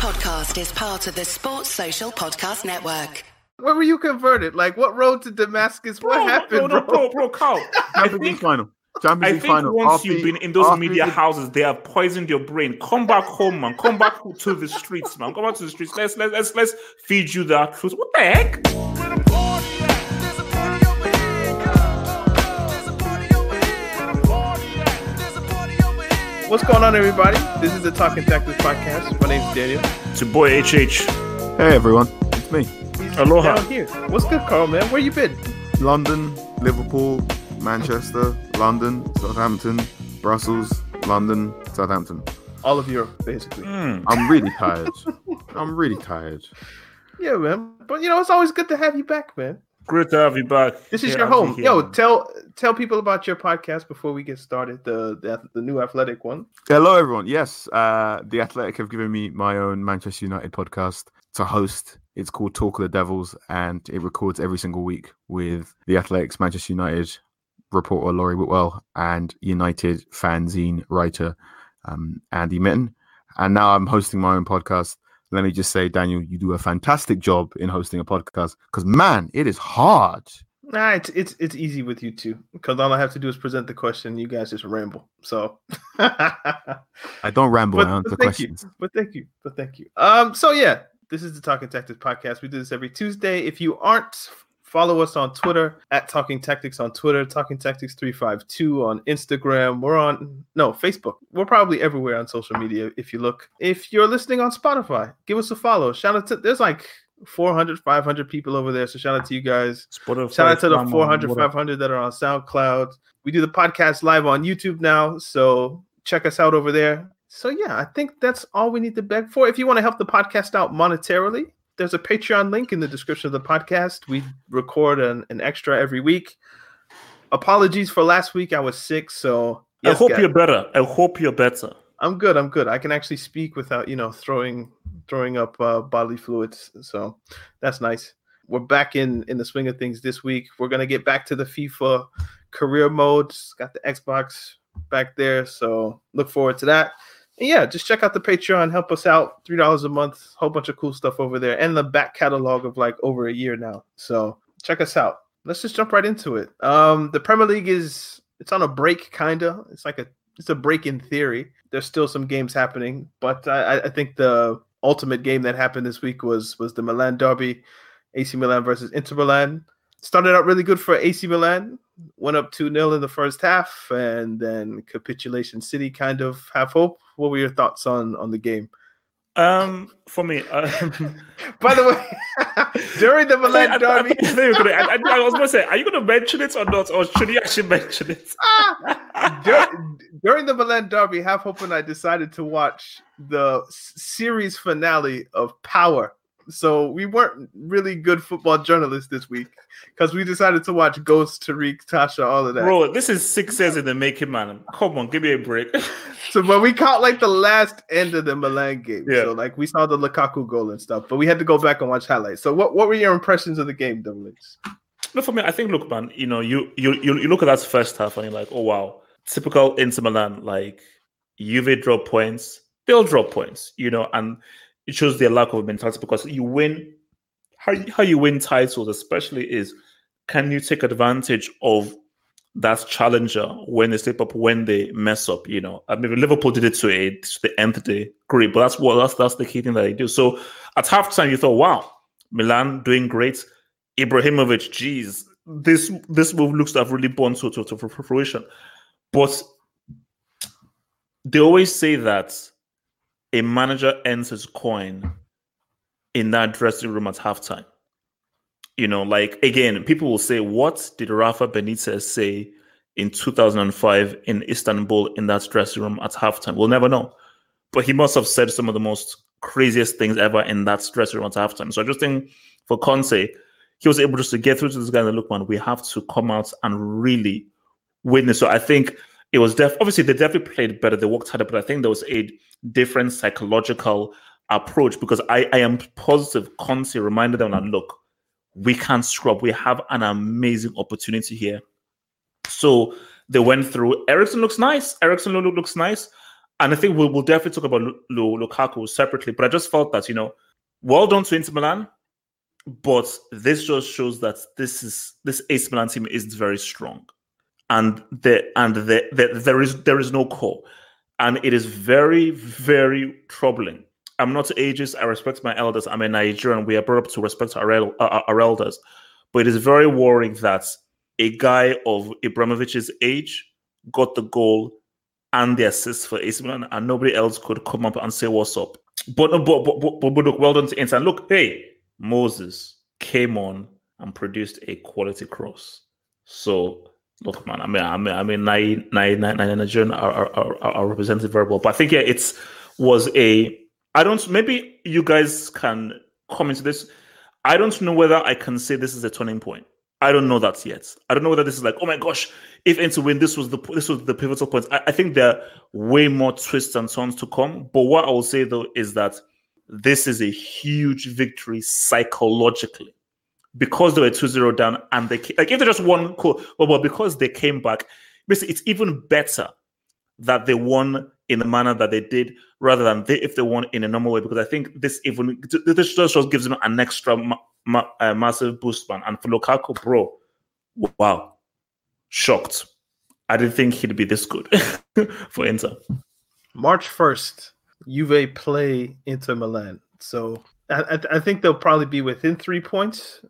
podcast is part of the Sports Social Podcast Network. Where were you converted? Like, what road to Damascus? What happened, bro, no, bro? bro, bro, Carl. Champions League final. I Champions League think final. once After you've been in those after media you- houses, they have poisoned your brain. Come back home, man. Come back to the streets, man. Come back to the streets. Let's let's let's, let's feed you that truth. What the heck? What's going on, everybody? This is the Talking Tactics podcast. My name's Daniel. It's your boy HH. Hey everyone, it's me. He's Aloha. down here. What's good, Carl? Man, where you been? London, Liverpool, Manchester, London, Southampton, Brussels, London, Southampton. All of Europe, basically. Hmm. I'm really tired. I'm really tired. Yeah, man. But you know, it's always good to have you back, man. Great to have you back. This is Yeah, your I'll home. Yo, tell tell people about your podcast before we get started. The the, the new athletic one. Hello everyone. Yes, uh, the Athletic have given me my own Manchester United podcast to host. It's called Talk of the Devils, and it records every single week with the Athletics Manchester United reporter Laurie Whitwell and United fanzine writer um, Andy Mitten. And now I'm hosting my own podcast. Let me just say, Daniel, you do a fantastic job in hosting a podcast because man, it is hard. Nah, it's it's it's easy with you two because all I have to do is present the question. You guys just ramble. So, I don't ramble. but, I answer but thank questions. you. But thank you. But thank you. Um. So yeah, this is the Talking Tactics podcast. We do this every Tuesday. If you aren't, follow us on Twitter at Talking Tactics on Twitter. Talking Tactics three five two on Instagram. We're on no Facebook. We're probably everywhere on social media if you look. If you're listening on Spotify, give us a follow. Shout out to there's like 400 500 people over there so shout out to you guys Spotify, Shout out to the Flamon, 400, 500 that are on SoundCloud. We do the podcast live on YouTube now, so check us out over there. So yeah, I think that's all we need to beg for. If you want to help the podcast out monetarily, there's a Patreon link in the description of the podcast. We record an, an extra every week. Apologies for last week. I was sick, so I hope guys, you're better. I hope you're better. I'm good. I'm good. I can actually speak without, you know, throwing throwing up uh, bodily fluids. So that's nice. We're back in in the swing of things this week. We're gonna get back to the FIFA career mode. Got the Xbox back there, so look forward to that. And yeah, just check out the Patreon. Help us out. Three dollars a month. Whole bunch of cool stuff over there, and the back catalog of like over a year now. So check us out. Let's just jump right into it. Um, the Premier League is it's on a break, kinda. It's like a it's a break in theory. There's still some games happening, but I, I think the ultimate game that happened this week was was the Milan derby, AC Milan versus Inter Milan. Started out really good for AC Milan, went up 2 0 in the first half, and then capitulation City kind of have hope. What were your thoughts on on the game? Um, for me, um, By the way, during the Milan I, derby, I, think you're gonna- I, I- I was going to say, are you going to mention it or not, or should you actually mention it? Dur- during the Milan derby, half hoping I decided to watch the series finale of Power. So we weren't really good football journalists this week because we decided to watch Ghost, Tariq, Tasha, all of that. Bro, this is six years in the making, man. Come on, give me a break. So, but we caught like the last end of the Milan game. Yeah. So, like, we saw the Lukaku goal and stuff, but we had to go back and watch highlights. So, what, what were your impressions of the game, H? No, for me, I think, look, man, you know, you you you, you look at that first half and you're like, oh wow, typical Inter Milan, like Juve drop points, they'll drop points, you know, and it shows their lack of mentality because you win how you- how you win titles, especially is can you take advantage of that challenger when they slip up, when they mess up, you know. I mean Liverpool did it to a to the nth day, great, but that's what that's that's the key thing that they do. So at halftime, you thought, wow, Milan doing great. Ibrahimovic, geez, this this move looks to have really borne to, to, to fruition. But they always say that a manager ends his coin in that dressing room at halftime. You know, like again, people will say, What did Rafa Benitez say in 2005 in Istanbul in that dressing room at halftime? We'll never know. But he must have said some of the most craziest things ever in that dressing room at halftime. So I just think for Conte, he was able just to get through to this guy and look, man, we have to come out and really this. So I think it was def obviously they definitely played better, they worked harder, but I think there was a different psychological approach because I, I am positive Conte reminded them that look, we can't scrub. We have an amazing opportunity here. So they went through. Eriksen looks nice. Eriksen look, looks nice. and I think we'll, we'll definitely talk about Lu- Lu- Lukaku separately. But I just felt that you know, well done to Inter Milan, but this just shows that this is this AC Milan team is very strong, and the and the, the, there is there is no core, and it is very very troubling. I'm not ageist. I respect my elders. I'm a Nigerian. We are brought up to respect our, el- uh, our elders, but it is very worrying that a guy of Ibramovic's age got the goal and the assist for AC Milan, and nobody else could come up and say what's up. But but but, but, but, but look, well done to Inter. Look, hey, Moses came on and produced a quality cross. So look, man, I mean, I mean, I mean, nine, nine, nine, nine Nigerian are, are, are, are represented very well. But I think yeah, it's was a. I don't. Maybe you guys can comment to this. I don't know whether I can say this is a turning point. I don't know that yet. I don't know whether this is like, oh my gosh, if Inter win, this was the this was the pivotal point. I, I think there are way more twists and turns to come. But what I will say though is that this is a huge victory psychologically because they were 2-0 down and they ca- like if they just won cool well because they came back basically it's even better that they won in the manner that they did rather than they, if they won in a normal way because i think this even this just gives them an extra ma- ma- uh, massive boost man. And for lukaku bro wow. Shocked. I didn't think he'd be this good for inter. March 1st, Juve play Inter Milan. So I, I think they'll probably be within three points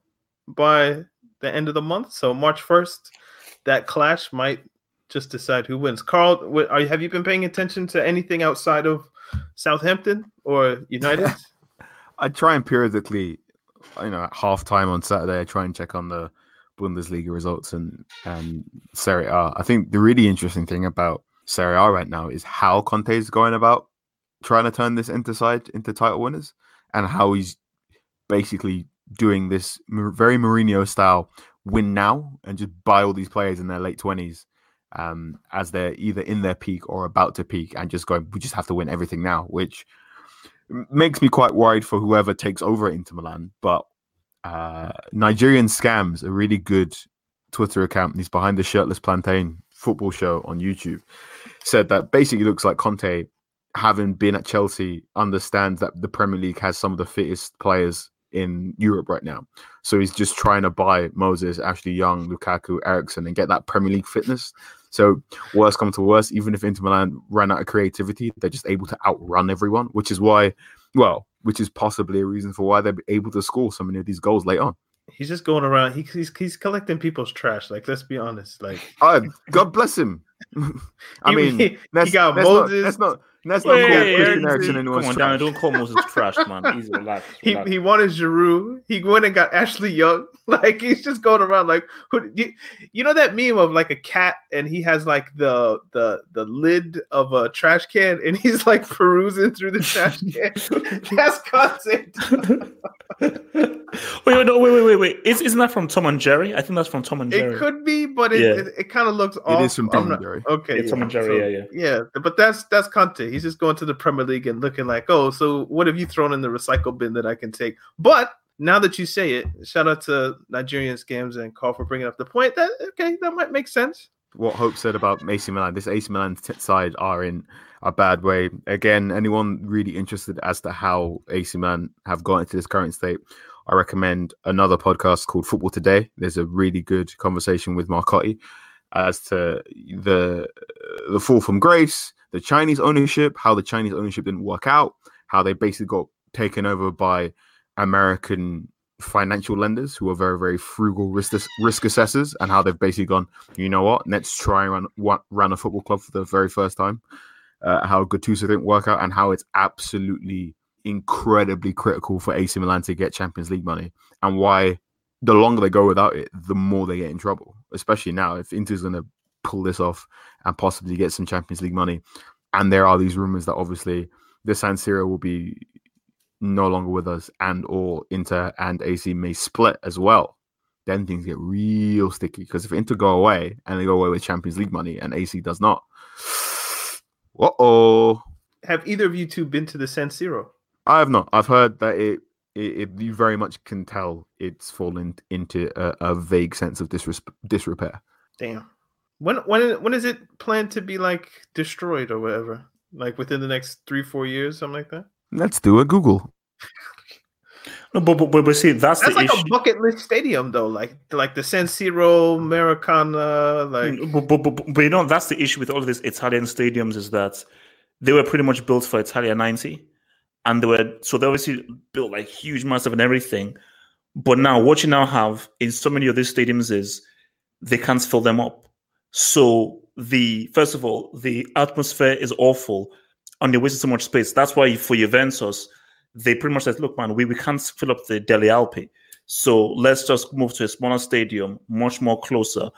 by the end of the month. So March 1st, that clash might just decide who wins. Carl, what, are, have you been paying attention to anything outside of Southampton or United? I try and periodically, you know, at half time on Saturday, I try and check on the Bundesliga results and and Serie A. I think the really interesting thing about Serie A right now is how Conte is going about trying to turn this into side into title winners, and how he's basically doing this very Mourinho style win now and just buy all these players in their late twenties um, as they're either in their peak or about to peak, and just going, we just have to win everything now, which makes me quite worried for whoever takes over at Inter Milan. But uh, Nigerian Scams, a really good Twitter account, he's behind the Shirtless Plantain football show on YouTube, said that basically looks like Conte, having been at Chelsea, understands that the Premier League has some of the fittest players in Europe right now. So he's just trying to buy Moses, Ashley Young, Lukaku, Eriksen, and get that Premier League fitness. So worst come to worst, even if Inter Milan ran out of creativity, they're just able to outrun everyone, which is why, well, which is possibly a reason for why they're able to score so many of these goals late on. he's just going around. He, he's he's collecting people's trash. Like, let's be honest. Like, Oh, God bless him. I mean, he- he got Moses. Not, not let's not Hey, call hey, Christian hey, Eriksen Come anyone's on, trash. Danny, don't call Moses trash, man. Easy, relax. he, relax. he wanted Giroud. He went and got Ashley Young. Like he's just going around like who you, you know that meme of like a cat and he has like the the the lid of a trash can and he's like perusing through the trash can. That's content. wait, wait, no, wait, wait, wait, wait. Is, isn't that from Tom and Jerry? I think that's from Tom and Jerry. It could be, but it, Yeah. it, it kind of looks off. It is from Tom and Jerry. Okay, Yeah, Tom and Jerry, yeah, yeah. But that's that's Conte. He's just going to the Premier League and looking like, oh, so what have you thrown in the recycle bin that I can take? But now that you say it, shout out to Nigerian scams and call for bringing up the point. That okay, that might make sense. what Hope said about AC Milan. This AC Milan t- side are in a bad way. Again, anyone really interested as to how AC Milan have got into this current state, I recommend another podcast called Football Today. There's a really good conversation with Marcotti as to the the fall from grace, the Chinese ownership, how the Chinese ownership didn't work out, how they basically got taken over by American financial lenders who are very very frugal risk risk assessors and how they've basically gone you know what? Let's try and run run a football club for the very first time. Uh, how Gattuso didn't work out and how it's absolutely incredibly critical for AC Milan to get Champions League money and why the longer they go without it the more they get in trouble especially now if Inter's going to pull this off and possibly get some Champions League money and there are these rumors that obviously the San Siro will be no longer with us and or Inter and AC may split as well, then things get real sticky. Because if Inter go away and they go away with Champions League money and AC does not, uh oh. Have either of you two been to the San Siro? I have not. I've heard that it, it, it you very much can tell it's fallen into a, a vague sense of disres- disrepair. Damn. When when when is it planned to be like destroyed or whatever? like within the next three, four years, something like that? Let's do a Google. No, but, but, but, but see, that's, That's the like issue. a bucket list stadium, though. Like like the San Siro, Maracana, like Mm, but, but, but, but you know that's the issue with all of these Italian stadiums is that they were pretty much built for Italia 90 and they were so they obviously built like huge massive and everything. But now what you now have in so many of these stadiums is they can't fill them up. So the first of all the atmosphere is awful and they're wasting so much space. That's why for Juventus they pretty much said look man we, we can't fill up the Delle Alpi. So let's just move to a smaller stadium much more closer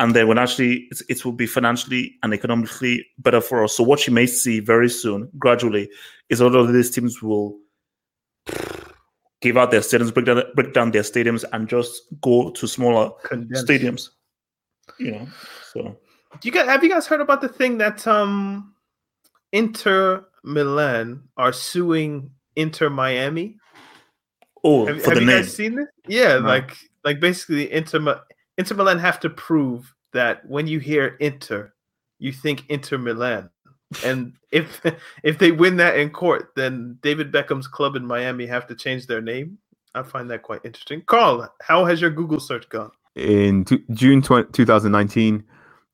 and then when actually it's, it will be financially and economically better for us. So what you may see very soon, gradually, is a lot of these teams will give out their stadiums, break down, break down their stadiums, and just go to smaller condensed. stadiums. You know, so Do you guys have you guys heard about the thing that um Inter Milan are suing Inter Miami? oh, Have, for have the you name, guys seen this? Yeah, No. like like basically Inter Mi- Inter Milan have to prove that when you hear Inter, you think Inter Milan. And if if they win that in court, then David Beckham's club in Miami have to change their name. I find that quite interesting. Carl, how has your Google search gone? In t- June 20- 2019,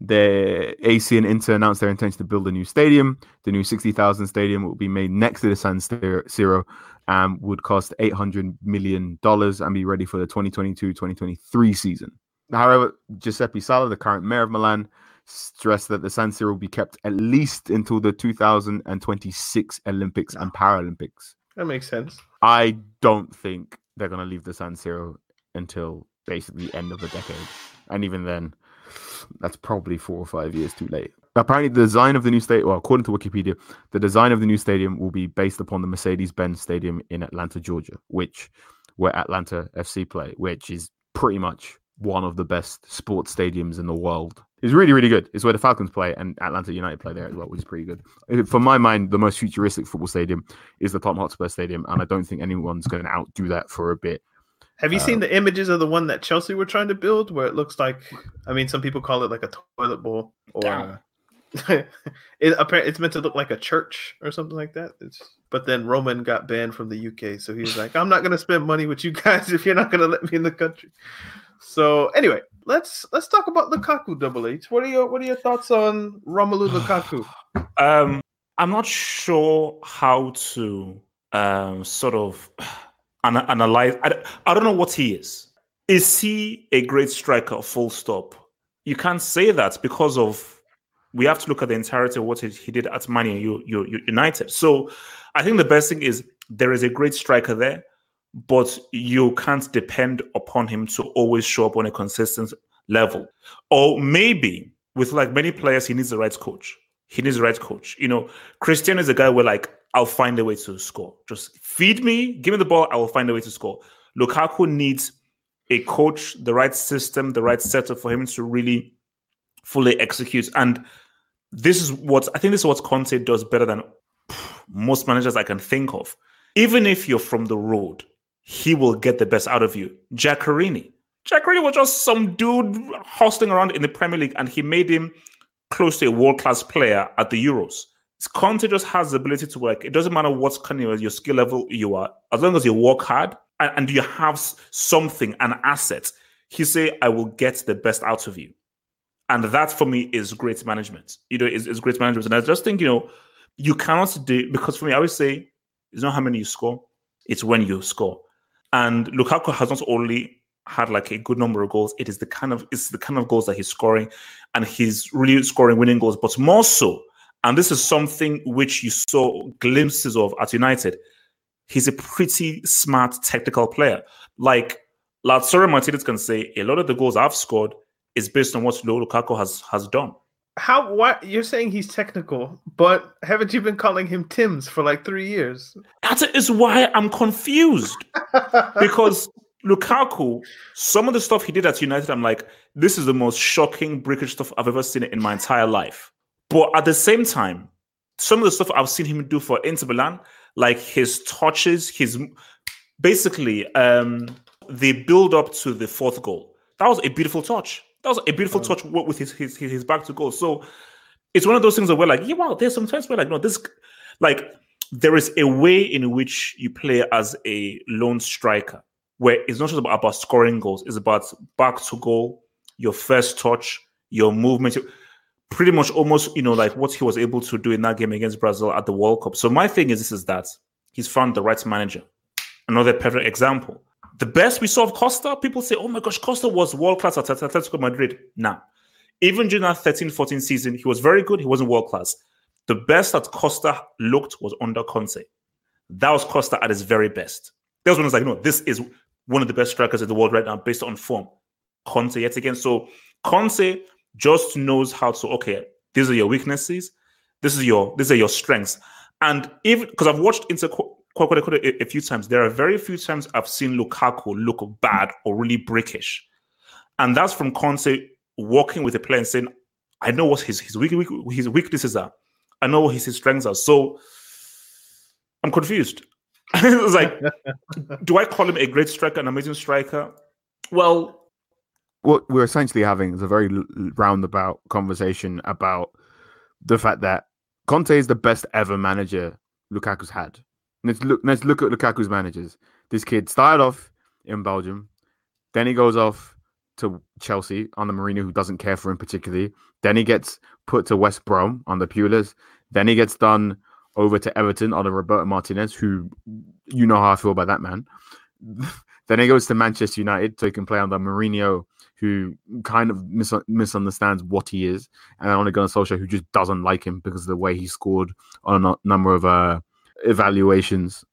the AC and Inter announced their intention to build a new stadium. The new 60,000 stadium will be made next to the San Siro and would cost $800 million and be ready for the 2022-2023 season. However, Giuseppe Sala, the current mayor of Milan, stressed that the San Siro will be kept at least until the 2026 Olympics and Paralympics. That makes sense. I don't think they're going to leave the San Siro until basically end of the decade. And even then, that's probably four or five years too late. Apparently, the design of the new stadium, well, according to Wikipedia, the design of the new stadium will be based upon the Mercedes Benz Stadium in Atlanta, Georgia, which where Atlanta FC play, which is pretty much one of the best sports stadiums in the world. It's really, really good. It's where the Falcons play and Atlanta United play there as well, which is pretty good. Uh, For my mind, the most futuristic football stadium is the Tottenham Hotspur Stadium, and I don't think anyone's going to outdo that for a bit. Have you Uh, seen the images of the one that Chelsea were trying to build, where it looks like? I mean, some people call it like a toilet bowl, or Damn. it apparently it's meant to look like a church or something like that. It's, but then Roman got banned from the UK, so he was like, "I'm not going to spend money with you guys if you're not going to let me in the country." So anyway, let's let's talk about Lukaku. Double H. What are your what are your thoughts on Romelu Lukaku? Um, I'm not sure how to um, sort of ana- analyze. I, don't- know what he is. Is he a great striker? Full stop. You can't say that because of we have to look at the entirety of what he, did at Man United. So I think the best thing is there is a great striker there, but you can't depend upon him to always show up on a consistent level. Or maybe with like many players, he needs the right coach. He needs the right coach. You know, Christian is a guy where like I'll find a way to score. Just feed me, give me the ball, I will find a way to score. Lukaku needs a coach, the right system, the right setup for him to really fully execute. And this is what I think this is what Conte does better than most managers I can think of. Even if you're from the road, he will get the best out of you. Giaccherini. Giaccherini was just some dude hustling around in the Premier League and he made him close to a world class player at the Euros. Conte just has the ability to work. It doesn't matter what kind of your skill level you are, as long as you work hard and, and you have something, an asset. He say, "I will get the best out of you," and that for me is great management. You know, is, is great management. And I just think you know, you cannot do because for me, I always say, it's not how many you score, it's when you score. And Lukaku has not only had like a good number of goals, it is the kind of it's the kind of goals that he's scoring, and he's really scoring winning goals. But more so, and this is something which you saw glimpses of at United. He's a pretty smart technical player. Like Lautaro Martinez can say, a lot of the goals I've scored is based on what Lukaku has has done. How? Why you're saying he's technical, but haven't you been calling him Tim's for like three years? That is why I'm confused. because Lukaku, some of the stuff he did at United, I'm like, this is the most shocking breakage stuff I've ever seen in my entire life. But at the same time, some of the stuff I've seen him do for Inter Milan, like his touches, his basically um the build up to the fourth goal. That was a beautiful touch. That was a beautiful touch with his, his his back to goal. So it's one of those things that we're like, yeah, wow, there's sometimes we're like, no, this like there is a way in which you play as a lone striker where it's not just about, about scoring goals, it's about back to goal, your first touch, your movement, pretty much almost, you know, like what he was able to do in that game against Brazil at the World Cup. So my thing is this is that he's found the right manager. Another perfect example. The best we saw of Costa, people say, oh my gosh, Costa was world class at Atletico Madrid. Nah. Even during that 13 14 season, he was very good. He wasn't world class. The best that Costa looked was under Conte. That was Costa at his very best. That was when I was like, no, this is one of the best strikers in the world right now based on form. Conte yet again. So Conte just knows how to, okay, these are your weaknesses. This is your, these are your strengths. And even because I've watched Inter a, a few times, there are very few times I've seen Lukaku look bad or really brickish. And that's from Conte walking with a player and saying, I know what his his, weak, weak, his weaknesses are. I know what his, his strengths are. So I'm confused. it's like, do I call him a great striker, an amazing striker? Well, what we're essentially having is a very roundabout conversation about the fact that Conte is the best ever manager Lukaku's had. Let's look. Let's look at Lukaku's managers. This kid started off in Belgium, then he goes off to Chelsea on the Mourinho, who doesn't care for him particularly. Then he gets put to West Brom on the Pulis. Then he gets done over to Everton under Roberto Martinez, who you know how I feel about that man. then he goes to Manchester United so he can play under Mourinho, who kind of mis- misunderstands what he is, and on Gunnar Solskjaer, who just doesn't like him because of the way he scored on a number of uh, evaluations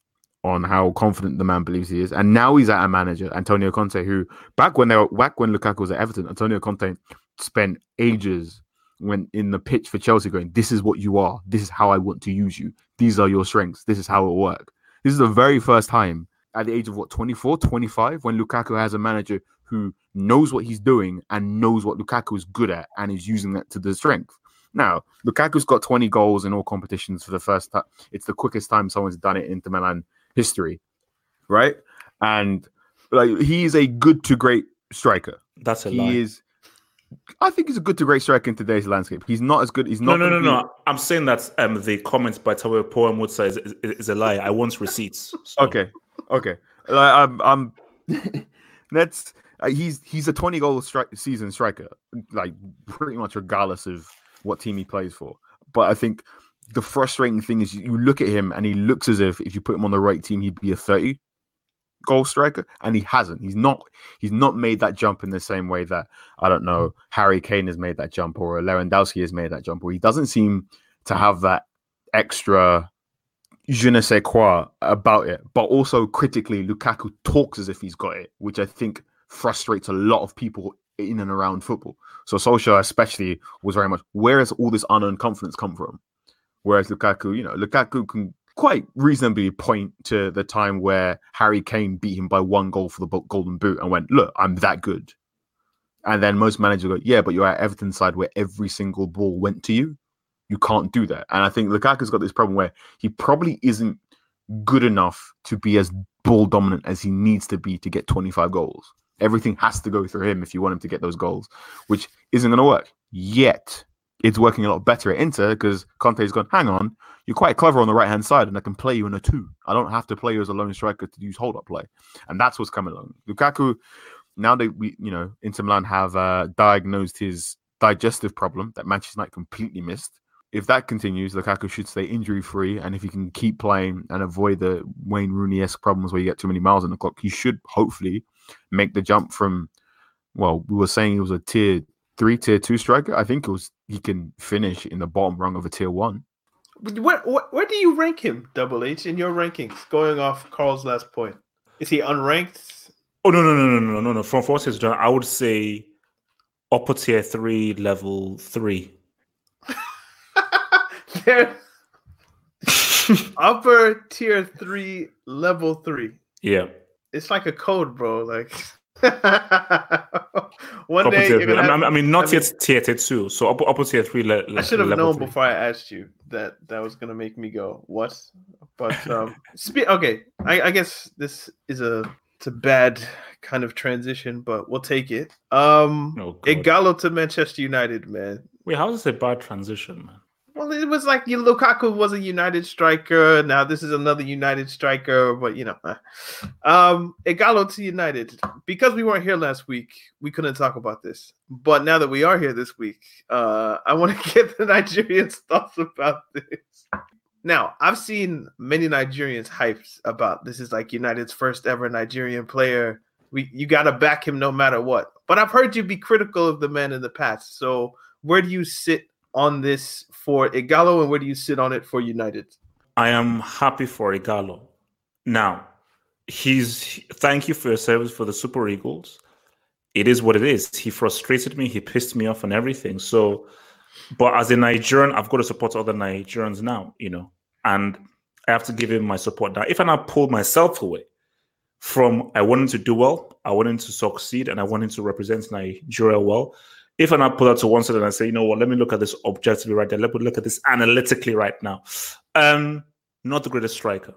on how confident the man believes he is. And now he's at a manager, Antonio Conte, who back when they were back when Lukaku was at Everton, Antonio Conte spent ages when in the pitch for Chelsea going, This is what you are, this is how I want to use you, these are your strengths, this is how it will work. This is the very first time at the age of what 24, 25, when Lukaku has a manager who knows what he's doing and knows what Lukaku is good at and is using that to the strength. Now, Lukaku's got 20 goals in all competitions for the first time. It's the quickest time someone's done it in Inter Milan history, right? And like he is a good to great striker. That's a he lie. is. I think he's a good to great striker in today's landscape. He's not as good. He's not. No, no, no, be, no. I'm saying that um, the comments by Tawe Poem would say is, is, is, a lie. I want receipts. So. Okay, okay. Like, I'm. I'm that's uh, he's he's a 20 goal stri- season striker, like pretty much regardless of what team he plays for. But I think the frustrating thing is you look at him and he looks as if if you put him on the right team, he'd be a 30 goal striker, and he hasn't. He's not. He's not made that jump in the same way that I don't know Harry Kane has made that jump or Lewandowski has made that jump. Or he doesn't seem to have that extra je ne sais quoi about it. But also critically, Lukaku talks as if he's got it, which I think frustrates a lot of people in and around football. So Solskjaer especially was very much where has all this unearned confidence come from? Whereas Lukaku, you know, Lukaku can quite reasonably point to the time where Harry Kane beat him by one goal for the Golden Boot and went, "Look, I'm that good." And then most managers go, "Yeah, but you're at Everton side where every single ball went to you. You can't do that." And I think Lukaku's got this problem where he probably isn't good enough to be as ball dominant as he needs to be to get 25 goals. Everything has to go through him if you want him to get those goals, which isn't going to work yet. It's working a lot better at Inter because Conte's gone, hang on, you're quite clever on the right hand side, and I can play you in a two. I don't have to play you as a lone striker to use hold up play. And that's what's coming along. Lukaku, now that we, you know, Inter Milan have uh, diagnosed his digestive problem that Manchester United completely missed. If that continues, Lukaku should stay injury free. And if he can keep playing and avoid the Wayne Rooney esque problems where you get too many miles on the clock, he should hopefully make the jump from, well, we were saying he was a tier three, tier two striker. I think it was he can finish in the bottom rung of a tier one. Where, where, where do you rank him, Double H, in your rankings? Going off Carl's last point, is he unranked? Oh no no no no no no no! From what is done, I would say upper tier three, level three. upper tier three, level three. Yeah, it's like a code, bro. Like one day, tier you're gonna I, have- mean, I mean, not I yet tier two. So upper, upper tier three. Le, I should have known three. before I asked you that that was gonna make me go what. But um, spe- okay, I, I guess this is a it's a bad kind of transition, but we'll take it. Um, Oh, God. Ighalo to Manchester United, man. Wait, how is this a bad transition, man? Well, it was like Lukaku was a United striker. Now this is another United striker, but you know, uh, um, Ighalo to United because we weren't here last week. We couldn't talk about this, but now that we are here this week, uh, I want to get the Nigerians' thoughts about this. Now, I've seen many Nigerians hyped about this is like United's first ever Nigerian player. We you got to back him no matter what. But I've heard you be critical of the man in the past. So where do you sit on this for Ighalo, and where do you sit on it for United? I am happy for Ighalo. Now, he's thank you for your service for the Super Eagles. It is what it is. He frustrated me, he pissed me off and everything. So, but as a Nigerian, I've got to support other Nigerians now, you know, and I have to give him my support. Now, if I now pull myself away from I wanted to do well, I wanted to succeed, and I wanted to represent Nigeria well, if I now put that to one side and I say, you know what, let me look at this objectively right there. Let me look at this analytically right now. Um, not the greatest striker.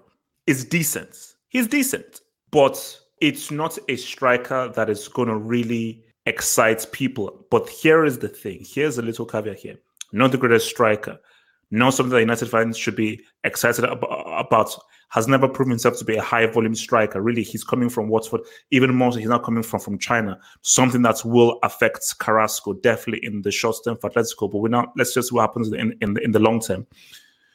It's decent. He's decent, but it's not a striker that is going to really excite people. But here is the thing. Here's a little caveat here. Not the greatest striker. Not something that United fans should be excited about has never proven himself to be a high volume striker. Really, he's coming from Watford. Even more so, he's not coming from, from China. Something that will affect Carrasco definitely in the short term for Atletico. But we're not let's just see what happens in, in, the, in the long term.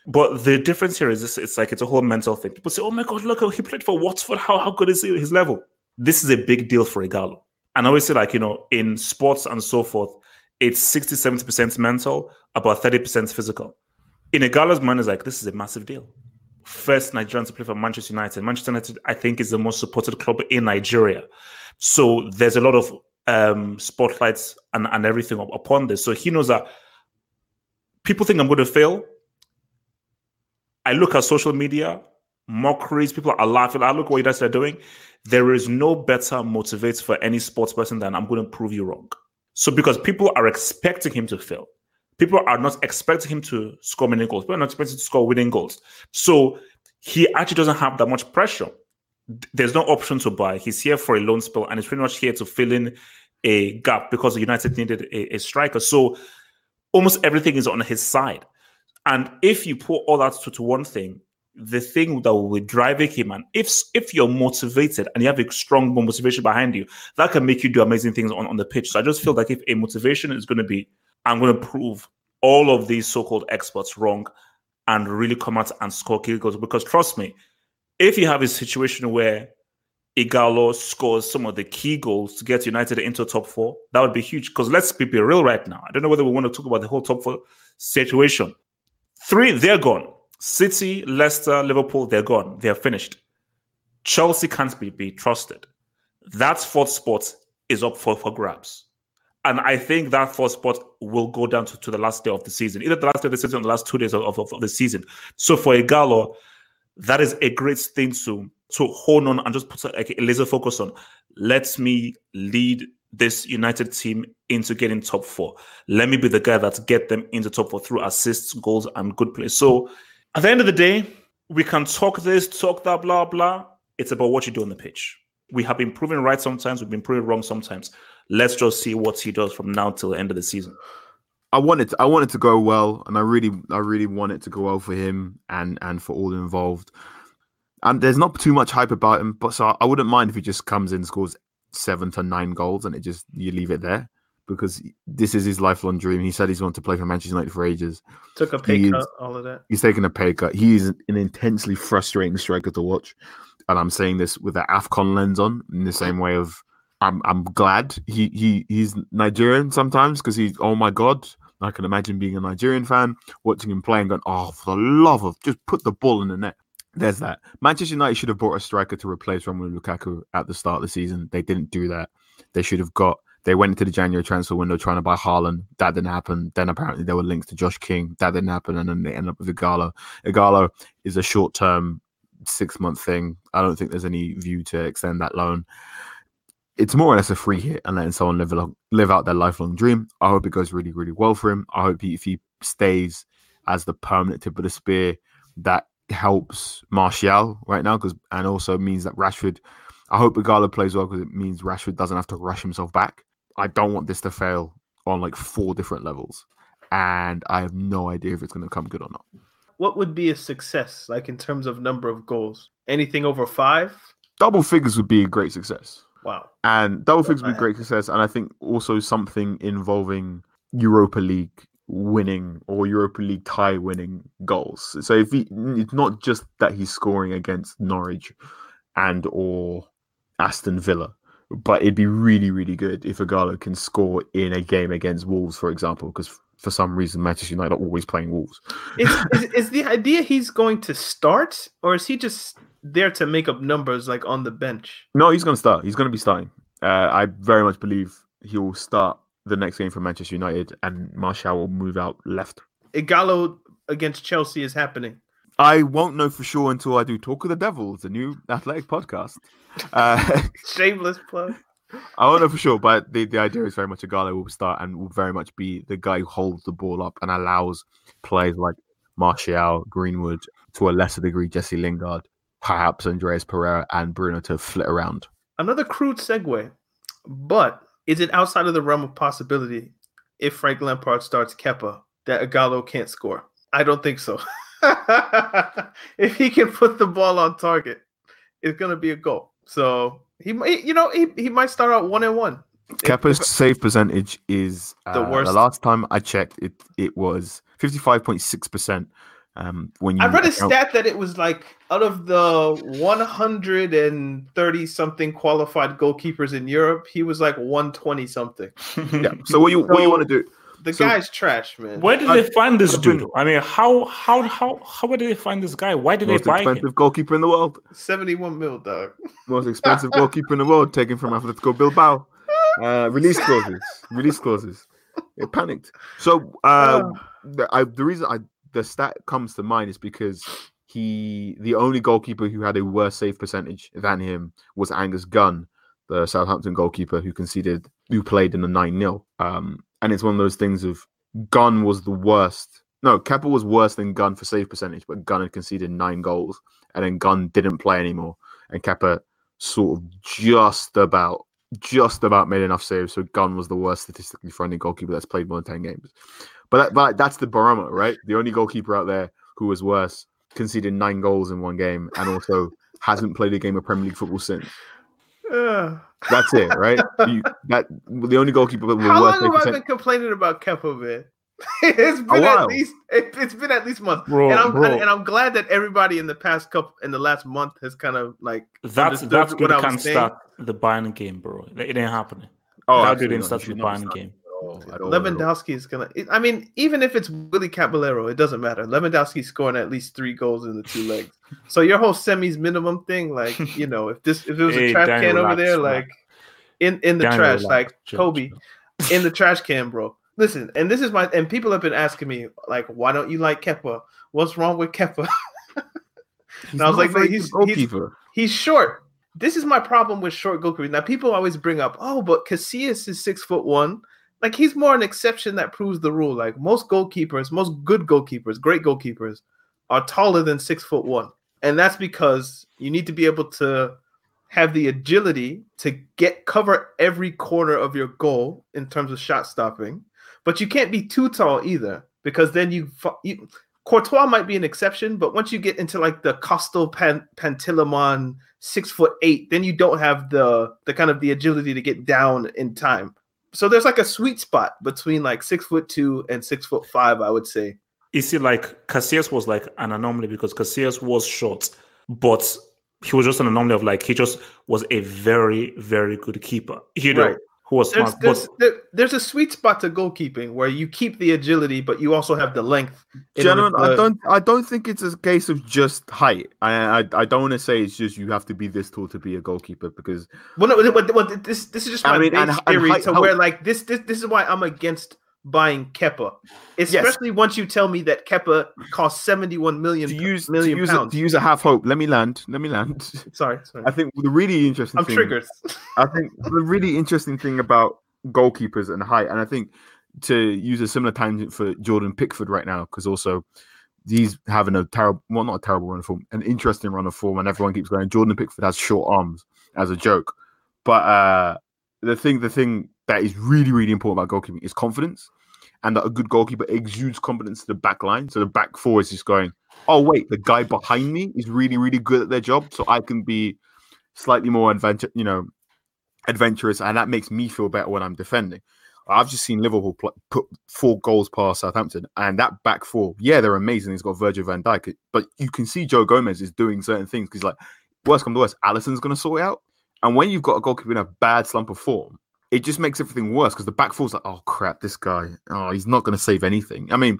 But the difference here is this, it's like it's a whole mental thing. People say, oh my God, look, he played for Watford. How, how good is he, his level? This is a big deal for Ighalo. And I always say, like, you know, in sports and so forth, it's 60, 70% mental, about 30% physical. In Ighalo's mind, is like, this is a massive deal first Nigerian to play for Manchester United. Manchester United, I think, is the most supported club in Nigeria. So there's a lot of um, spotlights and, and everything upon this. So he knows that people think I'm going to fail. I look at social media, mockeries, people are laughing. I look what you guys are doing. There is no better motivator for any sports person than I'm going to prove you wrong. So because people are expecting him to fail people are not expecting him to score many goals. People are not expecting to score winning goals. So he actually doesn't have that much pressure. There's no option to buy. He's here for a loan spell and he's pretty much here to fill in a gap because United needed a, a striker. So almost everything is on his side. And if you put all that to, to one thing, the thing that will be driving him, and if if you're motivated and you have a strong motivation behind you, that can make you do amazing things on, on the pitch. So I just feel like if a motivation is going to be I'm going to prove all of these so-called experts wrong and really come out and score key goals. Because trust me, if you have a situation where Ighalo scores some of the key goals to get United into top four, that would be huge. Because let's be real right now. I don't know whether we want to talk about the whole top four situation. Three, they're gone. City, Leicester, Liverpool, they're gone. They're finished. Chelsea can't be, be trusted. That fourth spot is up for, for grabs. And I think that fourth spot will go down to, to the last day of the season, either the last day of the season or the last two days of, of, of the season. So for Ighalo, that is a great thing to to hone on and just put a, a laser focus on. Let me lead this United team into getting top four. Let me be the guy that get them into top four through assists, goals, and good play. So at the end of the day, we can talk this, talk that, blah, blah. It's about what you do on the pitch. We have been proven right sometimes, we've been proven wrong sometimes let's just see what he does from now till the end of the season. I wanted to, I wanted to go well, and I really I really want it to go well for him and and for all involved. And there's not too much hype about him, but so I wouldn't mind if he just comes in, scores seven to nine goals, and it just you leave it there because this is his lifelong dream. He said he's wanted to play for Manchester United for ages. Took a pay he's, cut, all of that. He's taken a pay cut. He is an intensely frustrating striker to watch, and I'm saying this with the Afcon lens on, in the same way of I'm I'm glad he he he's Nigerian sometimes because he's oh my god I can imagine being a Nigerian fan watching him play and going oh for the love of just put the ball in the net. There's that. Manchester United should have bought a striker to replace Romelu Lukaku at the start of the season. They didn't do that. They should have got. They went into the January transfer window trying to buy Haaland. That didn't happen. Then apparently there were links to Josh King. That didn't happen. And then they end up with Ighalo. Ighalo is a short term, six month thing. I don't think there's any view to extend that loan it's more or less a free hit and letting someone live live out their lifelong dream. I hope it goes really, really well for him. I hope he, if he stays as the permanent tip of the spear, that helps Martial right now because and also means that Rashford. I hope Ighalo plays well because it means Rashford doesn't have to rush himself back. I don't want this to fail on like four different levels. and I have no idea if it's going to come good or not. What would be a success, like in terms of number of goals? Anything over five? Double figures would be a great success. Wow. And double figures would be great success. And I think also something involving Europa League winning or Europa League tie winning goals. So if he, it's not just that he's scoring against Norwich and or Aston Villa, but it'd be really, really good if Ighalo can score in a game against Wolves, for example, because for some reason Manchester United are always playing Wolves. Is, is, is the idea he's going to start, or is he just there to make up numbers like on the bench? No, he's going to start. He's going to be starting. Uh, I very much believe he will start the next game for Manchester United, and Martial will move out left. Ighalo against Chelsea is happening. I won't know for sure until I do Talk of the Devils, a new athletic podcast. Uh, Shameless plug. I won't know for sure, but the, the idea is very much guy will start and will very much be the guy who holds the ball up and allows players like Martial, Greenwood, to a lesser degree, Jesse Lingard, perhaps Andreas Pereira and Bruno to flit around. Another crude segue, but is it outside of the realm of possibility if Frank Lampard starts Kepa that Ighalo can't score? I don't think so. if he can put the ball on target, it's gonna be a goal. So he might, you know, he, he might start out one and one. Kepa's save percentage is uh, The worst. The last time I checked, it it was fifty five point six percent. Um, when you I read a account- stat that it was like out of the 130 something qualified goalkeepers in Europe, he was like 120 something. Yeah. So what you what you want to do? The So- guy's trash, man. Where did I- they find this dude? I mean, how how how how did they find this guy? Why did Most they buy him? Most expensive goalkeeper in the world. 71 mil, dog. Most expensive goalkeeper in the world, taken from Atletico Bilbao. Uh, release clauses. Release clauses. It panicked. So uh, the, I, the reason I the stat comes to mind is because he the only goalkeeper who had a worse save percentage than him was Angus Gunn, the Southampton goalkeeper who conceded who played in the 9-0. Um, and it's one of those things of Gunn was the worst. No, Kepa was worse than Gunn for save percentage, but Gunn had conceded nine goals, and then Gunn didn't play anymore, and Kepa sort of just about just about made enough saves. So Gunn was the worst statistically any goalkeeper that's played more than ten games. But that, but that's the barometer, right? The only goalkeeper out there who was worse conceded nine goals in one game, and also hasn't played a game of Premier League football since. Uh, That's it, right? You, that the only goalkeeper with how worse long have I been complaining about Kepa, man? it's been at least it, has been at least a month, Bro, and I'm bro. and I'm glad that everybody in the past couple in the last month has kind of like That's understood that's what good. I was Can't saying. start the Bayern game, bro. It ain't happening. Oh, that absolutely didn't start the should Bayern start game. Lewandowski is gonna. I mean, even if it's Willie Caballero, it doesn't matter. Lewandowski scoring at least three goals in the two legs. So your whole semis minimum thing, like you know, if this if it was a trash Danny, can over there, like in in the Danny, trash, like Kobe in the trash can, bro. Listen, and this is my and people have been asking me like, why don't you like Kepa? What's wrong with Kepa? He's I was not like, he's- he's-. He's short. This is my problem with short goalkeepers. Now, people always bring up, oh, but Casillas is six foot one. Like he's more an exception that proves the rule. Like most goalkeepers, most good goalkeepers, great goalkeepers, are taller than six foot one, and that's because you need to be able to have the agility to get cover every corner of your goal in terms of shot stopping, but you can't be too tall either because then you, you Courtois might be an exception, but once you get into like the Costel Pan, Pantilimon six foot eight, then you don't have the the kind of the agility to get down in time. So there's like a sweet spot between like six foot two and six foot five, I would say. You see, like Casillas was like an anomaly because Casillas was short, but he was just an anomaly of like he just was a very, very good keeper. You know, Right. Who was There's smart. there's, but there, there's a sweet spot to goalkeeping where you keep the agility, but you also have the length. in Gentlemen, I don't. I don't think it's a case of just height. I. I, I don't want to say it's just you have to be this tall to be a goalkeeper because Well, no, but, but this this is just I my mean, and- base and theory height to help- where like this this this is why I'm against buying Kepa, especially once you tell me that Kepa costs 71 million to use to million use, a, pounds. to use a half hope. Let me land. Let me land. sorry, sorry. I think the really interesting. I'm thing, triggered. I think the really interesting thing about goalkeepers and height, and I think to use a similar tangent for Jordan Pickford right now, because also he's having a terrible, well, not a terrible run of form, an interesting run of form, and everyone keeps going. Jordan Pickford has short arms as a joke, but uh, the thing, the thing that is really, really important about goalkeeping is confidence. and that a good goalkeeper exudes confidence to the back line. So the back four is just going, oh wait, the guy behind me is really really good at their job, so I can be slightly more adventure, you know, adventurous, and that makes me feel better when I'm defending. I've just seen Liverpool pl- put four goals past Southampton, and that back four, yeah, they're amazing. He's got Virgil van Dijk, but you can see Joe Gomez is doing certain things because, like, worst come to worst, Alisson's going to sort it out. And when you've got a goalkeeper in a bad slump of form, it just makes everything worse because the back four's like, oh crap, this guy, oh, he's not going to save anything. I mean,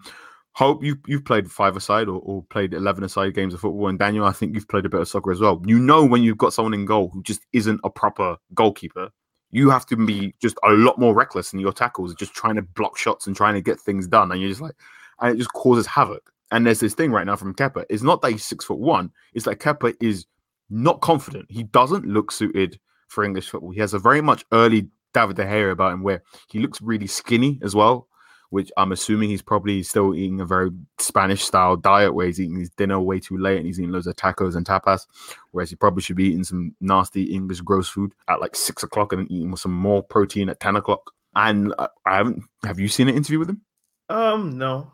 Hope you you've played five aside or, or played eleven aside games of football, and Daniel, I think you've played a bit of soccer as well. You know when you've got someone in goal who just isn't a proper goalkeeper, you have to be just a lot more reckless in your tackles, just trying to block shots and trying to get things done, and you're just like, and it just causes havoc. And there's this thing right now from Kepa. It's not that he's six foot one; it's that Kepa is not confident. He doesn't look suited for English football. He has a very much early David De Gea about him, where he looks really skinny as well which I'm assuming he's probably still eating a very Spanish style diet where he's eating his dinner way too late and he's eating loads of tacos and tapas, whereas he probably should be eating some nasty English gross food at like six o'clock and then eating some more protein at 10 o'clock. And uh, I haven't, have you seen an interview with him? Um, no.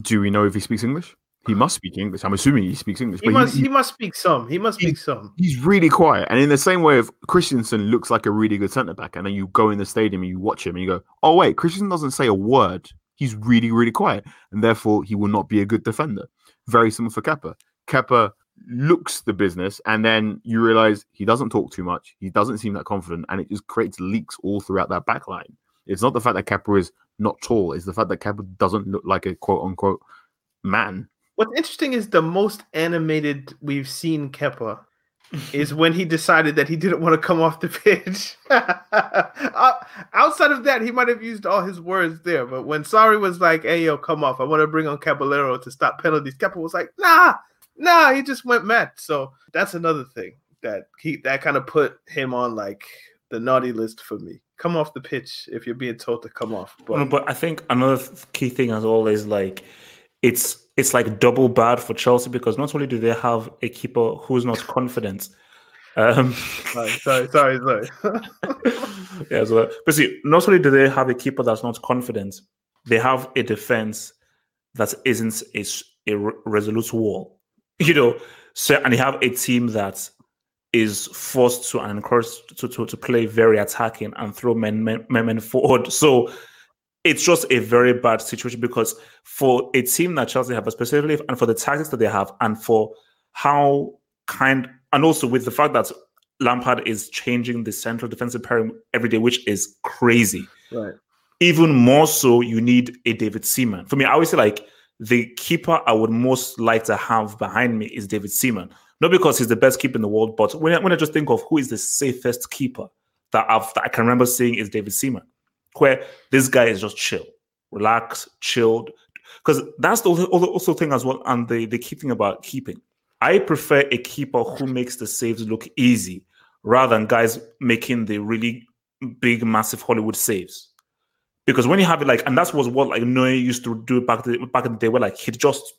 Do we know if he speaks English? He must speak English. I'm assuming he speaks English. He must. He, he, must speak some. He must speak some. He's really quiet, and in the same way, if Christensen looks like a really good centre back, and then you go in the stadium and you watch him, and you go, "Oh wait, Christensen doesn't say a word he's really, really quiet, and therefore he will not be a good defender. Very similar for Kepa. Kepa looks the business, and then you realize he doesn't talk too much. He doesn't seem that confident, and it just creates leaks all throughout that back line. It's not the fact that Kepa is not tall; it's the fact that Kepa doesn't look like a quote unquote man. What's interesting is the most animated we've seen Kepa is when he decided that he didn't want to come off the pitch. Uh, outside of that, he might have used all his words there. But when Sarri was like, hey, yo, come off, I want to bring on Caballero to stop penalties, Kepa was like, nah, nah, he just went mad. So that's another thing that he that kind of put him on like the naughty list for me. Come off the pitch if you're being told to come off. But, but I think another key thing as always, like it's it's like double bad for Chelsea because not only do they have a keeper who's not confident. Um, sorry, sorry, sorry. sorry. yeah, so but see, not only do they have a keeper that's not confident, they have a defense that isn't a, a resolute wall. You know, so and they have a team that is forced to and encouraged to, to, to play very attacking and throw men, men, men forward. So it's just a very bad situation because for a team that Chelsea have, specifically, and for the tactics that they have, and for how kind, and also with the fact that Lampard is changing the central defensive pairing every day, which is crazy. Right. Even more so, you need a David Seaman. For me, I always say like the keeper I would most like to have behind me is David Seaman. Not because he's the best keeper in the world, but when I, when I just think of who is the safest keeper that, I've, that I can remember seeing is David Seaman where this guy is just chill, relaxed, chilled. Because that's the also thing as well. And the, the key thing about keeping. I prefer a keeper who makes the saves look easy rather than guys making the really big, massive Hollywood saves. Because when you have it like, and that's was what like Neuer used to do back the, back in the day, where like he'd just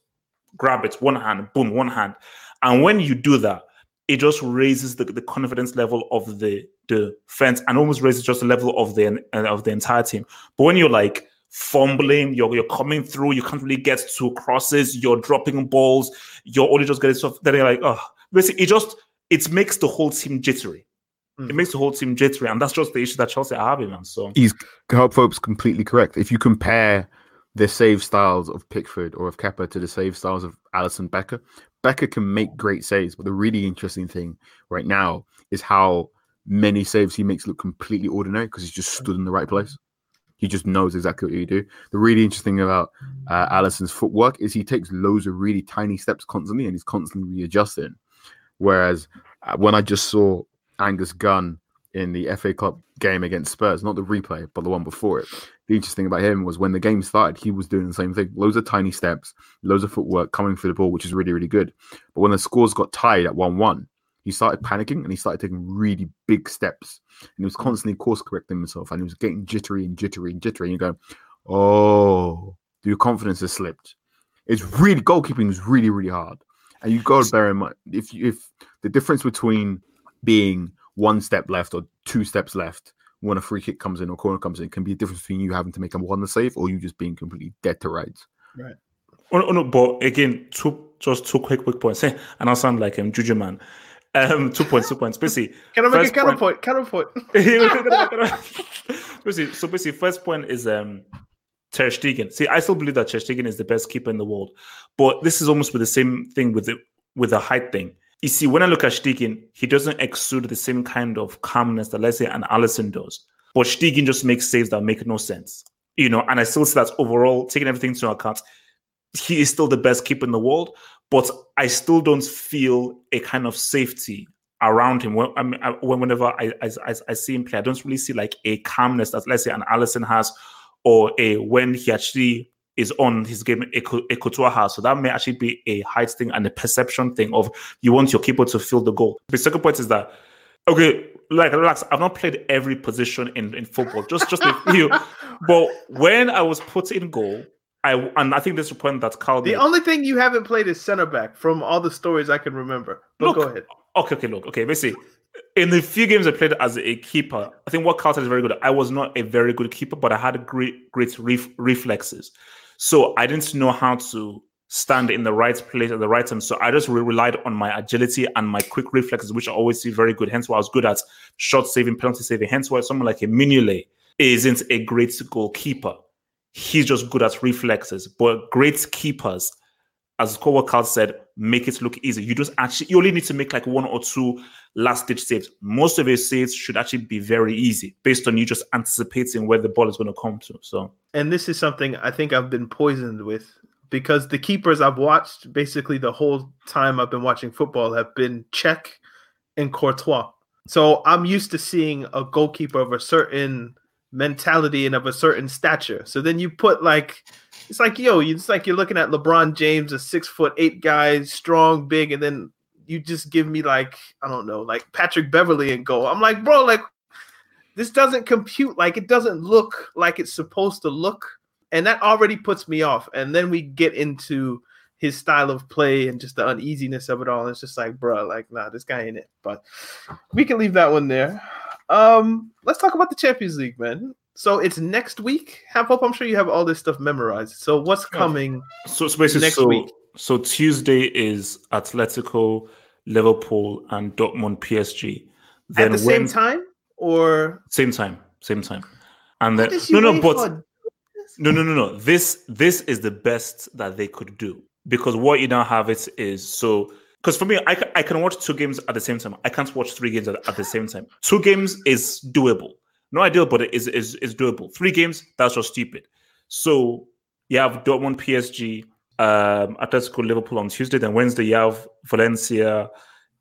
grab it one hand, boom, one hand, and when you do that, it just raises the, the confidence level of the defense and almost raises just the level of the of the entire team. But when you're like fumbling, you're you're coming through, you can't really get to crosses, you're dropping balls, you're only just getting stuff. Then you're like, oh, basically, it just it makes the whole team jittery. Mm. It makes the whole team jittery, and that's just the issue that Chelsea are having. Man. So he's Hope's completely correct. If you compare the save styles of Pickford or of Kepa to the save styles of Alisson Becker, Becker can make great saves, but the really interesting thing right now is how many saves he makes look completely ordinary because he's just stood in the right place. He just knows exactly what you do. The really interesting thing about uh, Alisson's footwork is he takes loads of really tiny steps constantly and he's constantly readjusting. Whereas uh, when I just saw Angus Gunn in the FA Cup game against Spurs, not the replay, but the one before it. The interesting thing about him was when the game started, he was doing the same thing. Loads of tiny steps, loads of footwork coming for the ball, which is really, really good. But when the scores got tied at 1 1, he started panicking and he started taking really big steps. And he was constantly course correcting himself and he was getting jittery and jittery and jittery. And you go, oh, your confidence has slipped. It's really, goalkeeping is really, really hard. And you've got to bear in mind if if the difference between being one step left or two steps left when a free kick comes in or corner comes in can be a difference between you having to make a one save or you just being completely dead to rights. Right. Oh, no, but again, two just two quick quick points. and I sound like um, Juju man. Um, two points, two points. Basically, can I make a counterpoint? Counterpoint. basically, so basically, first point is um Ter Stegen. See, I still believe that Ter Stegen is the best keeper in the world, but this is almost with the same thing with the with the height thing. You see, when I look at Stegen, he doesn't exude the same kind of calmness that let's say an Alisson does. But Stegen just makes saves that make no sense. You know, and I still see that overall, taking everything into account, he is still the best keeper in the world. But I still don't feel a kind of safety around him. When, I whenever I, I, I see him play, I don't really see like a calmness that let's say an Alisson has, or a when he actually is on his game a, a Courtois has. So that may actually be a height thing and a perception thing of you want your keeper to fill the goal. The second point is that okay, like relax. I've not played every position in, in football, just just a few. but when I was put in goal, I and I think this is a point that Carl. The made. only thing you haven't played is center back from all the stories I can remember. But look, go ahead. Okay, okay, look, okay. Basically, in the few games I played as a keeper, I think what Carlton is very good. At, I was not a very good keeper, but I had great, great ref, reflexes. So I didn't know how to stand in the right place at the right time. So I just relied on my agility and my quick reflexes, which I always see very good. Hence why I was good at shot saving, penalty saving. Hence why someone like a isn't a great goalkeeper. He's just good at reflexes. But great keepers, as Kowal said, make it look easy. You just actually you only need to make like one or two last ditch saves. Most of your saves should actually be very easy based on you just anticipating where the ball is going to come to. So and this is something I think I've been poisoned with because the keepers I've watched basically the whole time I've been watching football have been Cech and Courtois. So I'm used to seeing a goalkeeper of a certain mentality and of a certain stature. So then you put like it's like yo, it's like you're looking at LeBron James, a six foot eight guy, strong, big, and then you just give me like I don't know, like Patrick Beverley and go. I'm like, bro, like this doesn't compute. Like it doesn't look like it's supposed to look. And that already puts me off. And then we get into his style of play and just the uneasiness of it all. It's just like bro like nah this guy ain't it. But we can leave that one there. Um let's talk about the champions league man so it's next week have hope i'm sure you have all this stuff memorized so what's coming so it's basically next so, week so tuesday is atletico liverpool and dortmund psg then at the when, same time or same time, same time. And then no, no, but no, no, no, no. This this is the best that they could do because what you now have it is so. Because for me, I can, I can watch two games at the same time. I can't watch three games at, at the same time. Two games is doable. No ideal, but it is, is is doable. Three games, that's just stupid. So you have Dortmund, PSG, um, Atletico, Liverpool on Tuesday. Then Wednesday, you have Valencia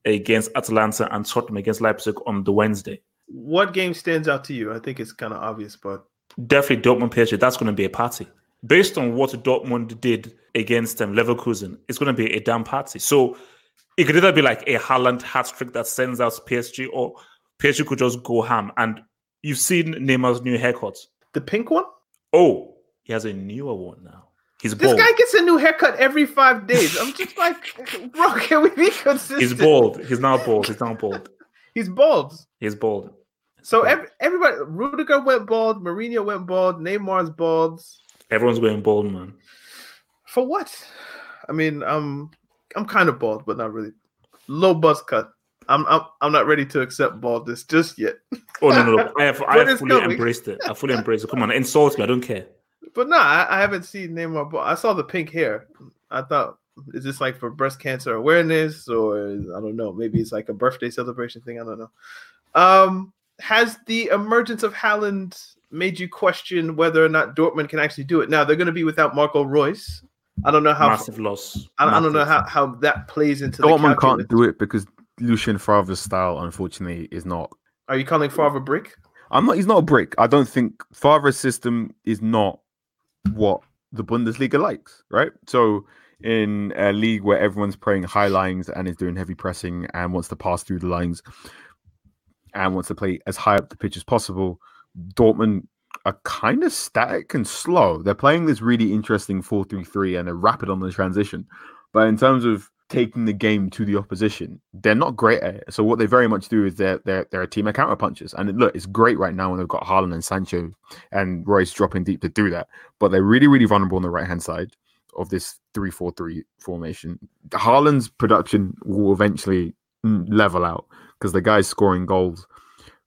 against Atalanta and Tottenham against Leipzig on the Wednesday what game stands out to you? I think it's kind of obvious, but definitely Dortmund PSG. That's going to be a party. Based on what Dortmund did against um, Leverkusen, it's going to be a damn party. So it could either be like a Haaland hat trick that sends out PSG, or PSG could just go ham. And you've seen Neymar's new haircut. The pink one? Oh, he has a newer one now. He's this bald. guy gets a new haircut every five days. I'm just like, bro, can we be consistent? He's bald. He's now bald. He's now bald. He's bald. He's bald. So every, everybody, Rudiger went bald, Mourinho went bald, Neymar's bald. Everyone's going bald, man. For what? I mean, I'm I'm kind of bald, but not really. Low buzz cut. I'm I'm I'm not ready to accept baldness just yet. oh no no, no. I have I have fully coming. embraced it. I fully embraced it. Come on, insult me. I don't care. But no, I, I haven't seen Neymar. But I saw the pink hair. I thought, is this like for breast cancer awareness, or I don't know? Maybe it's like a birthday celebration thing. I don't know. Um, has the emergence of Haaland made you question whether or not Dortmund can actually do it? Now they're going to be without Marco Reus. I don't know how massive loss. I, I don't know how, how that plays into Dortmund can't do it because Lucien Favre's style, unfortunately, is not. Are you calling Favre brick? I'm not. He's not a brick. I don't think Favre's system is not what the Bundesliga likes. Right. So in a league where everyone's playing high lines and is doing heavy pressing and wants to pass through the lines, and wants to play as high up the pitch as possible. Dortmund are kind of static and slow. They're playing this really interesting 4 3 3 and they're rapid on the transition. But in terms of taking the game to the opposition. They're not great at it. So what they very much do is they're they're, they're a team of counter punches. And look, it's great right now when they've got Haaland and Sancho and Reus dropping deep to do that. But they're really, really vulnerable on the right hand side of this 3-4-3 formation. Haaland's production will eventually level out because the guy's scoring goals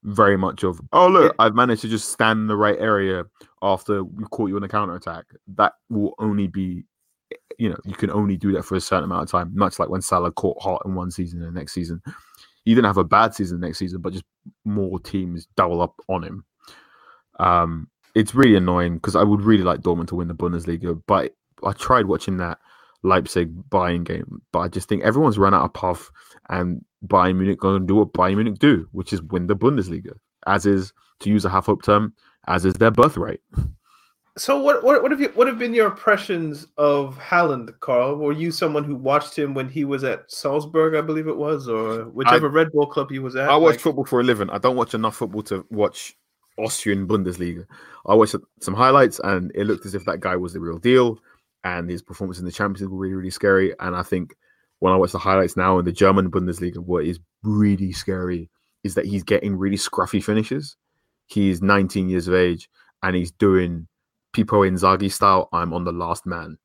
very much of oh look i've managed to just stand in the right area after we caught you on a counter attack that will only be you know you can only do that for a certain amount of time much like when salah caught hot in one season and the next season he didn't have a bad season next season but just more teams double up on him um it's really annoying because i would really like dortmund to win the bundesliga but i tried watching that leipzig Bayern game but i just think everyone's run out of puff and Bayern Munich going to do what Bayern Munich do, which is win the Bundesliga, as is to use a half hope term, as is their birthright. So what what what have you what have been your impressions of Haaland, Carl? Were you someone who watched him when he was at Salzburg, I believe it was, or whichever I, Red Bull club he was at? I watch like... football for a living. I don't watch enough football to watch Austrian Bundesliga. I watched some highlights, and it looked as if that guy was the real deal, and his performance in the Champions League were really really scary. And I think when I watch the highlights now in the German Bundesliga, what is really scary is that he's getting really scruffy finishes. He's 19 years of age and he's doing Pippo Inzaghi style. I'm on the last man,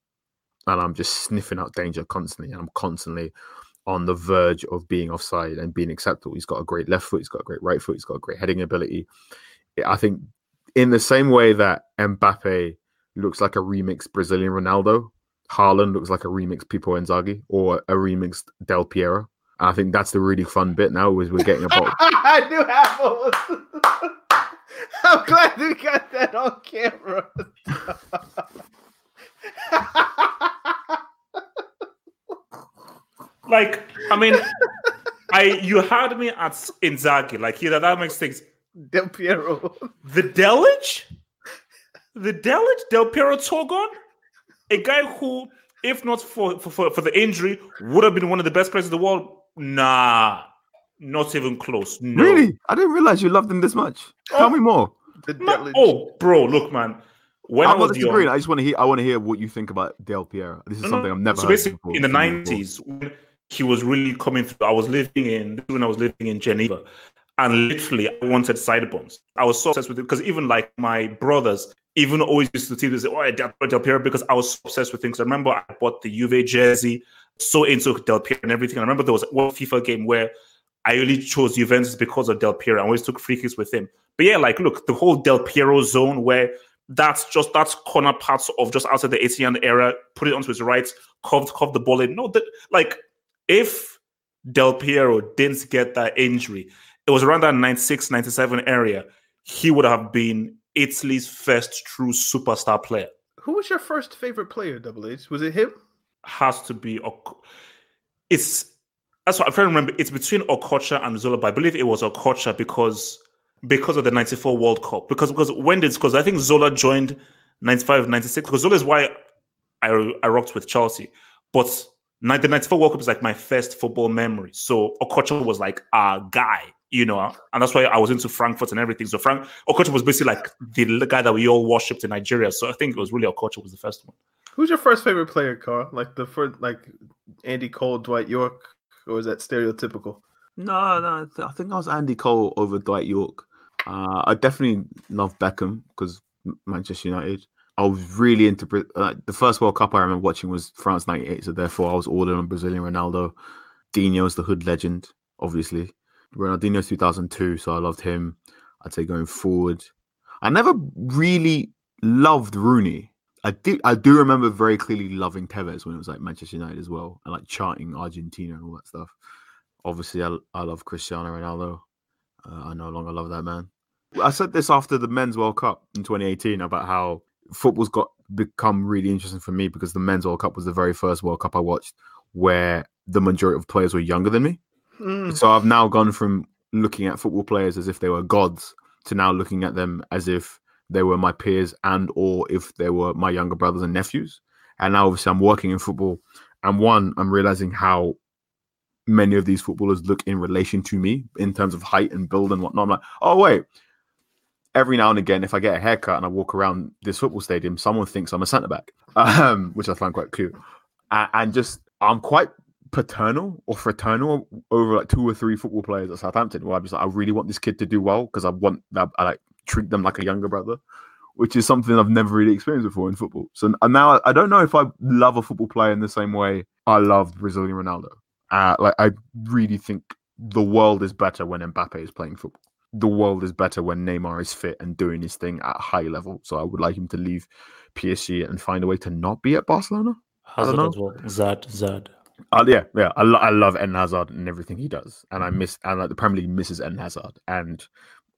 and I'm just sniffing out danger constantly. And I'm constantly on the verge of being offside and being acceptable. He's got a great left foot. He's got a great right foot. He's got a great heading ability. I think in the same way that Mbappe looks like a remixed Brazilian Ronaldo, Haaland looks like a remixed Pippo Inzaghi or a remixed Del Piero. I think that's the really fun bit now is we're getting about. I do have I'm glad we got that on camera. like, I mean, I you had me at Inzaghi. Like, yeah, that makes things. Del Piero. The Delic? The Delic? Del Piero Torgon? a guy who, if not for, for, for the injury, would have been one of the best players in the world. Nah, not even close. No. Really? I didn't realize you loved him this much. Oh, Tell me more. Man, oh, bro, look, man. When I'm I was. Young, I just want to hear. I want to hear what you think about Del Piero. This is no, something I've never. So basically, in the '90s, when he was really coming through, I was living in when I was living in Geneva, and literally I wanted Sideburns. I was so obsessed with it because even like my brothers, even always used to see this, oh, Del, Del Piero, because I was obsessed with things. I remember I bought the Juve jersey, so into Del Piero and everything. I remember there was one FIFA game where I only chose Juventus because of Del Piero. I always took free kicks with him. But yeah, like, look, the whole Del Piero zone where that's just that's corner parts of just outside the 18 era, put it onto his right, curved, curved the ball in. No, that like if Del Piero didn't get that injury, it was around that 96, 97 area, he would have been Italy's first true superstar player. Who was your first favorite player, Double H? Was it him? Has to be. It's that's what I'm trying to remember. It's between Okocha and Zola, but I believe it was Okocha because because of the 94 World Cup. Because because when did because I think Zola joined 95, 96. Because Zola is why I, I rocked with Chelsea. But the 94 World Cup is like my first football memory. So Okocha was like a guy you know, and that's why I was into Frankfurt and everything. So Frank Okocha was basically like the guy that we all worshipped in Nigeria. So I think it was really Okocha was the first one. Who's your first favorite player, Carl? Like the first, like Andy Cole, Dwight Yorke, or is that stereotypical? No, no, I think I was Andy Cole over Dwight Yorke. Uh, I definitely love Beckham because Manchester United. I was really into the first World Cup I remember watching was France '98, so therefore I was all in on Brazilian Ronaldo. Dinho's the hood legend, obviously. Ronaldinho 2002, so I loved him. I'd say going forward, I never really loved Rooney. I did. I do remember very clearly loving Tevez when it was like Manchester United as well, and like charting Argentina and all that stuff. Obviously, I, I love Cristiano Ronaldo. Uh, I no longer love that man. I said this after the Men's World Cup in 2018 about how football's got become really interesting for me because the Men's World Cup was the very first World Cup I watched where the majority of players were younger than me. Mm. So I've now gone from looking at football players as if they were gods to now looking at them as if they were my peers and or if they were my younger brothers and nephews. And now obviously I'm working in football. And one, I'm realizing how many of these footballers look in relation to me in terms of height and build and whatnot. I'm like, oh wait. Every now and again, if I get a haircut and I walk around this football stadium, someone thinks I'm a centre back, um, which I find quite cute. And just I'm quite paternal or fraternal over like two or three football players at Southampton. Where I'm just like, I really want this kid to do well because I want that I like treat them like a younger brother, which is something I've never really experienced before in football. So and now I don't know if I love a football player in the same way I love Brazilian Ronaldo. Uh, like I really think the world is better when Mbappe is playing football. The world is better when Neymar is fit and doing his thing at a high level. So I would like him to leave PSG and find a way to not be at Barcelona. Hazard know. as well. Zad, Zad. Uh, yeah, yeah. I, lo- I love Eden Hazard and everything he does, and I miss and like the Premier League misses Eden Hazard, and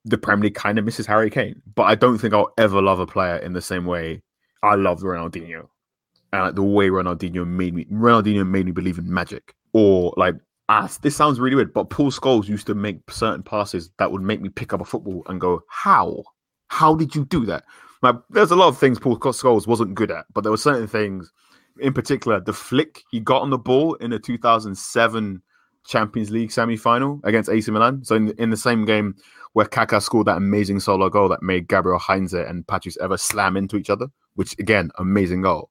the Premier League kind of misses Harry Kane. But I don't think I'll ever love a player in the same way I loved Ronaldinho, and like the way Ronaldinho made me Ronaldinho made me believe in magic, or like ah, this sounds really weird, but Paul Scholes used to make certain passes that would make me pick up a football and go, how? How did you do that? Like, there's a lot of things Paul Scholes wasn't good at, but there were certain things in particular, the flick he got on the ball in the 2007 Champions League semi-final against AC Milan. So in, in the same game where Kaká scored that amazing solo goal that made Gabriel Heinze and Patrice Evra slam into each other, which again, amazing goal.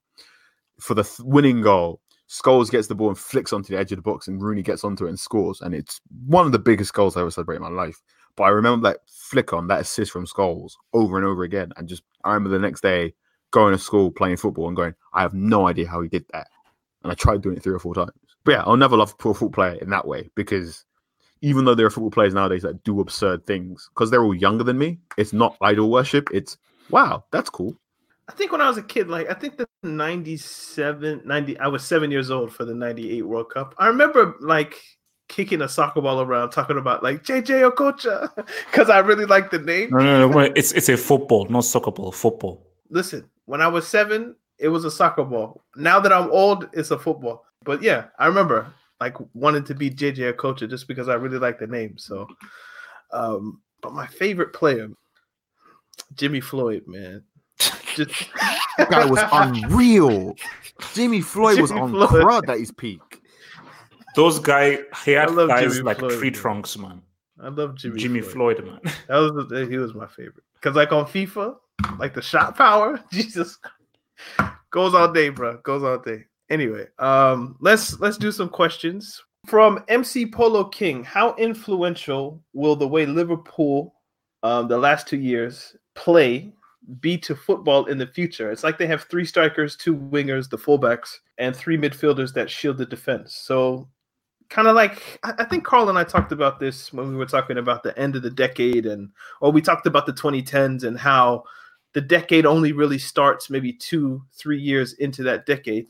For the th- winning goal, Scholes gets the ball and flicks onto the edge of the box, and Rooney gets onto it and scores. And it's one of the biggest goals I ever celebrated in my life. But I remember that flick on that assist from Scholes over and over again. And just I remember the next day going to school playing football and going, I have no idea how he did that. And I tried doing it three or four times. But yeah, I'll never love a pro football player in that way because even though there are football players nowadays that do absurd things, because they're all younger than me, it's not idol worship. It's wow, that's cool. I think when I was a kid, like I think the 97, 90, I was seven years old for the 98 World Cup. I remember like kicking a soccer ball around talking about like JJ Okocha because I really like the name. No, no, no. wait, It's it's a football, not soccer ball. Football. Listen, when I was seven, it was a soccer ball. Now that I'm old, it's a football. But yeah, I remember like wanted to be JJ Okocha just because I really like the name. So, um, but my favorite player, Jimmy Floyd, man. Just That guy was unreal. Jimmy Floyd was on Floyd. crud at his peak. Those guy, he had I love guys Jimmy like Floyd, tree man. trunks, man. I love Jimmy. Jimmy Floyd. Floyd, man. That was the, he was my favorite because like on FIFA, like the shot power, Jesus, goes all day, bro. Goes all day. Anyway, um, let's let's do some questions from MC Polo King. How influential will the way Liverpool, um, the last two years play be to football in the future? It's like they have three strikers, two wingers, the fullbacks, and three midfielders that shield the defense. So kind of like I think Carl and I talked about this when we were talking about the end of the decade and or we talked about the 2010s and how the decade only really starts maybe two, three years into that decade.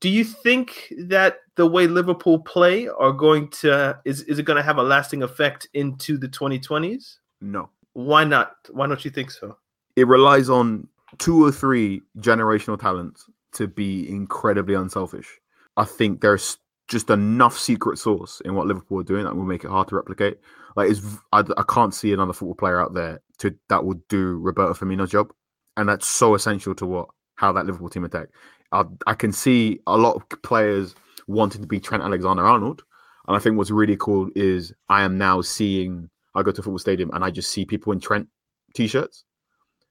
Do you think that the way Liverpool play are going to is is it going to have a lasting effect into the 2020s? No. Why not? Why don't you think so? It relies on two or three generational talents to be incredibly unselfish. I think there's just enough secret sauce in what Liverpool are doing that will make it hard to replicate. Like, it's, I, I can't see another football player out there to that would do Roberto Firmino's job, and that's so essential to what how that Liverpool team attack. I, I can see a lot of players wanting to be Trent Alexander-Arnold, and I think what's really cool is I am now seeing. I go to a football stadium and I just see people in Trent t-shirts,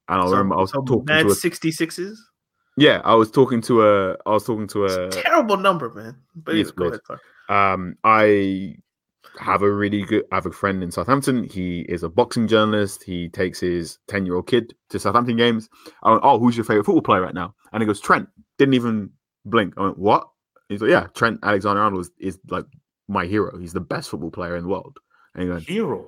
and I So- remember I was so talking mad to a 66s. yeah, I was talking to a I was talking to a Terrible number, man. But Yes, anyway, go ahead. Um I have a really good I have a friend in Southampton. He is a boxing journalist. He takes his 10-year-old kid to Southampton games. I went, Oh, who's your favorite football player right now? And he goes, Trent. Didn't even blink. I went, What? He's like, Yeah, Trent Alexander Arnold is, is like my hero. He's the best football player in the world. And he goes, Hero.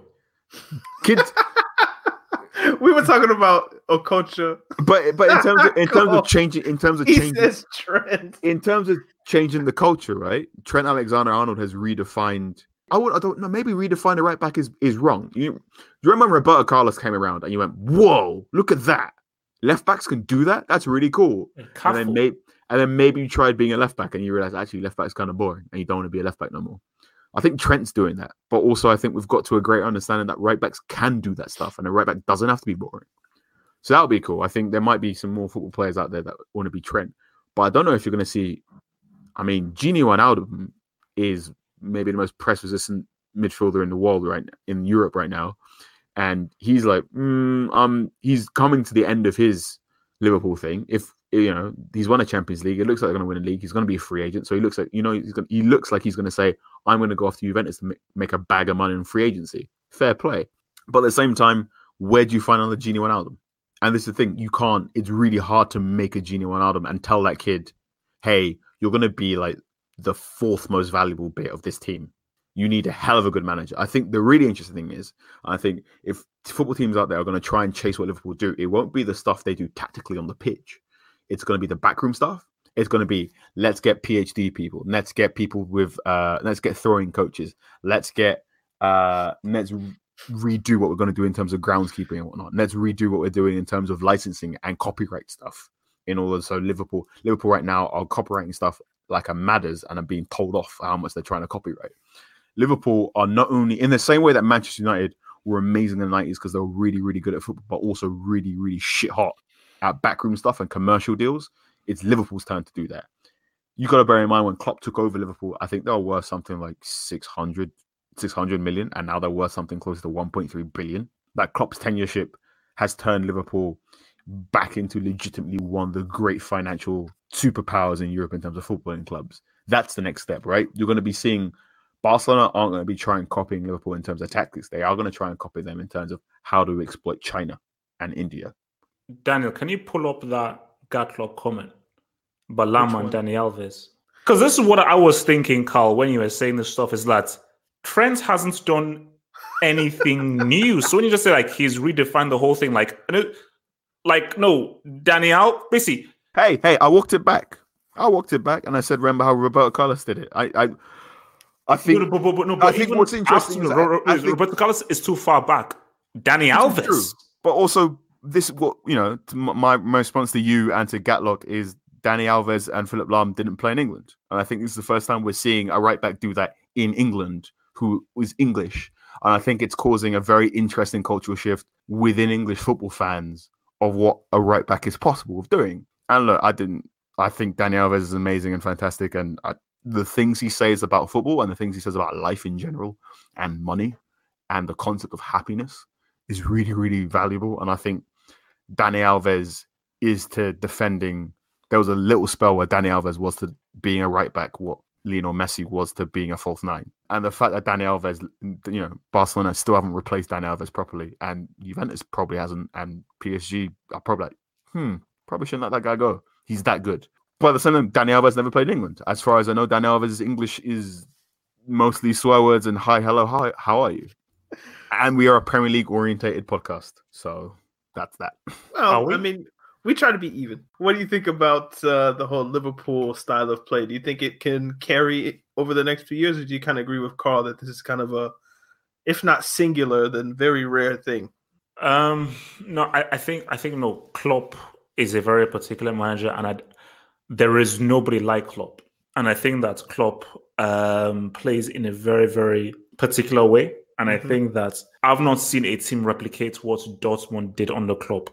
Kids we were talking about Okocha. but but in terms of in terms of changing in terms of He changing says Trent. in terms of changing the culture, right? Trent Alexander Arnold has redefined. I would, I don't know, maybe redefine the right back is is wrong. You, you remember Roberto Carlos came around and you went, "Whoa, look at that! Left backs can do that. That's really cool." And then maybe and then maybe you tried being a left back and you realize actually left back is kind of boring and you don't want to be a left back no more. I think Trent's doing that, but also I think we've got to a great understanding that right backs can do that stuff and a right back doesn't have to be boring. So that would be cool. I think there might be some more football players out there that want to be Trent, but I don't know if you're going to see. I mean, Gini Wijnaldum is maybe the most press resistant midfielder in the world right in Europe right now, and he's like, mm, um, he's coming to the end of his Liverpool thing. If you know, he's won a Champions League. It looks like they're going to win a league. He's going to be a free agent. So he looks like, you know, he's going he looks like he's going to say, I'm going to go after Juventus to make a bag of money in free agency. Fair play. But at the same time, where do you find another Gini Wijnaldum? And this is the thing, you can't, it's really hard to make a Gini Wijnaldum and tell that kid, hey, you're going to be like the fourth most valuable bit of this team. You need a hell of a good manager. I think the really interesting thing is, I think if football teams out there are going to try and chase what Liverpool do, it won't be the stuff they do tactically on the pitch. It's going to be the backroom stuff. It's going to be let's get PhD people, let's get people with, uh, let's get throwing coaches, let's get, uh, let's redo what we're going to do in terms of groundskeeping and whatnot. Let's redo what we're doing in terms of licensing and copyright stuff. In order, so Liverpool, Liverpool right now are copywriting stuff like a matters and are being told off how much they're trying to copyright. Liverpool are not only in the same way that Manchester United were amazing in the 90s because they were really, really good at football, but also really, really shit hot at backroom stuff and commercial deals. It's Liverpool's turn to do that. You got to bear in mind when Klopp took over Liverpool, I think they were worth something like 600, 600 million, and now they're worth something close to 1.3 billion. That Klopp's tenureship has turned Liverpool back into legitimately one of the great financial superpowers in Europe in terms of footballing clubs. That's the next step, right? You're going to be seeing Barcelona aren't going to be trying copying Liverpool in terms of tactics. They are going to try and copy them in terms of how to exploit China and India. Daniel, can you pull up that Gatlock comment? Balama and Dani Alves. Because this is what I was thinking, Carl, when you were saying this stuff, is that Trent hasn't done anything new. So when you just say like he's redefined the whole thing, like like no, Daniel, basically. Hey, hey, I walked it back. I walked it back and I said, remember how Roberto Carlos did it. I I I think, no, but, but, no, but I think what's interesting is think, Roberto Carlos is too far back. Dani Alves, true, but also this what you know. My, my response to you and to Gatlock is Dani Alves and Philipp Lahm didn't play in England, and I think this is the first time we're seeing a right back do that in England who is English, and I think it's causing a very interesting cultural shift within English football fans of what a right back is possible of doing. And look, I didn't. I think Dani Alves is amazing and fantastic, and I, the things he says about football and the things he says about life in general and money and the concept of happiness is really, really valuable. And I think Dani Alves is to defending. There was a little spell where Dani Alves was to being a right back what Lionel Messi was to being a false nine. And the fact that Dani Alves, you know, Barcelona still haven't replaced Dani Alves properly, and Juventus probably hasn't, and PSG are probably like, hmm, probably shouldn't let that guy go. He's that good. But at the same time, Dani Alves never played in England. As far as I know, Dani Alves' English is mostly swear words and hi, hello, hi, how are you? And we are a Premier League orientated podcast. So that's that. Well, we? I mean, we try to be even. What do you think about uh, the whole Liverpool style of play? Do you think it can carry over the next few years, or do you kind of agree with Carl that this is kind of a, if not singular, then very rare thing? Um, no, I, I think I think no. Klopp is a very particular manager, and I there is nobody like Klopp. And I think that Klopp um, plays in a very, very particular way. And mm-hmm. I think that I've not seen a team replicate what Dortmund did under Klopp.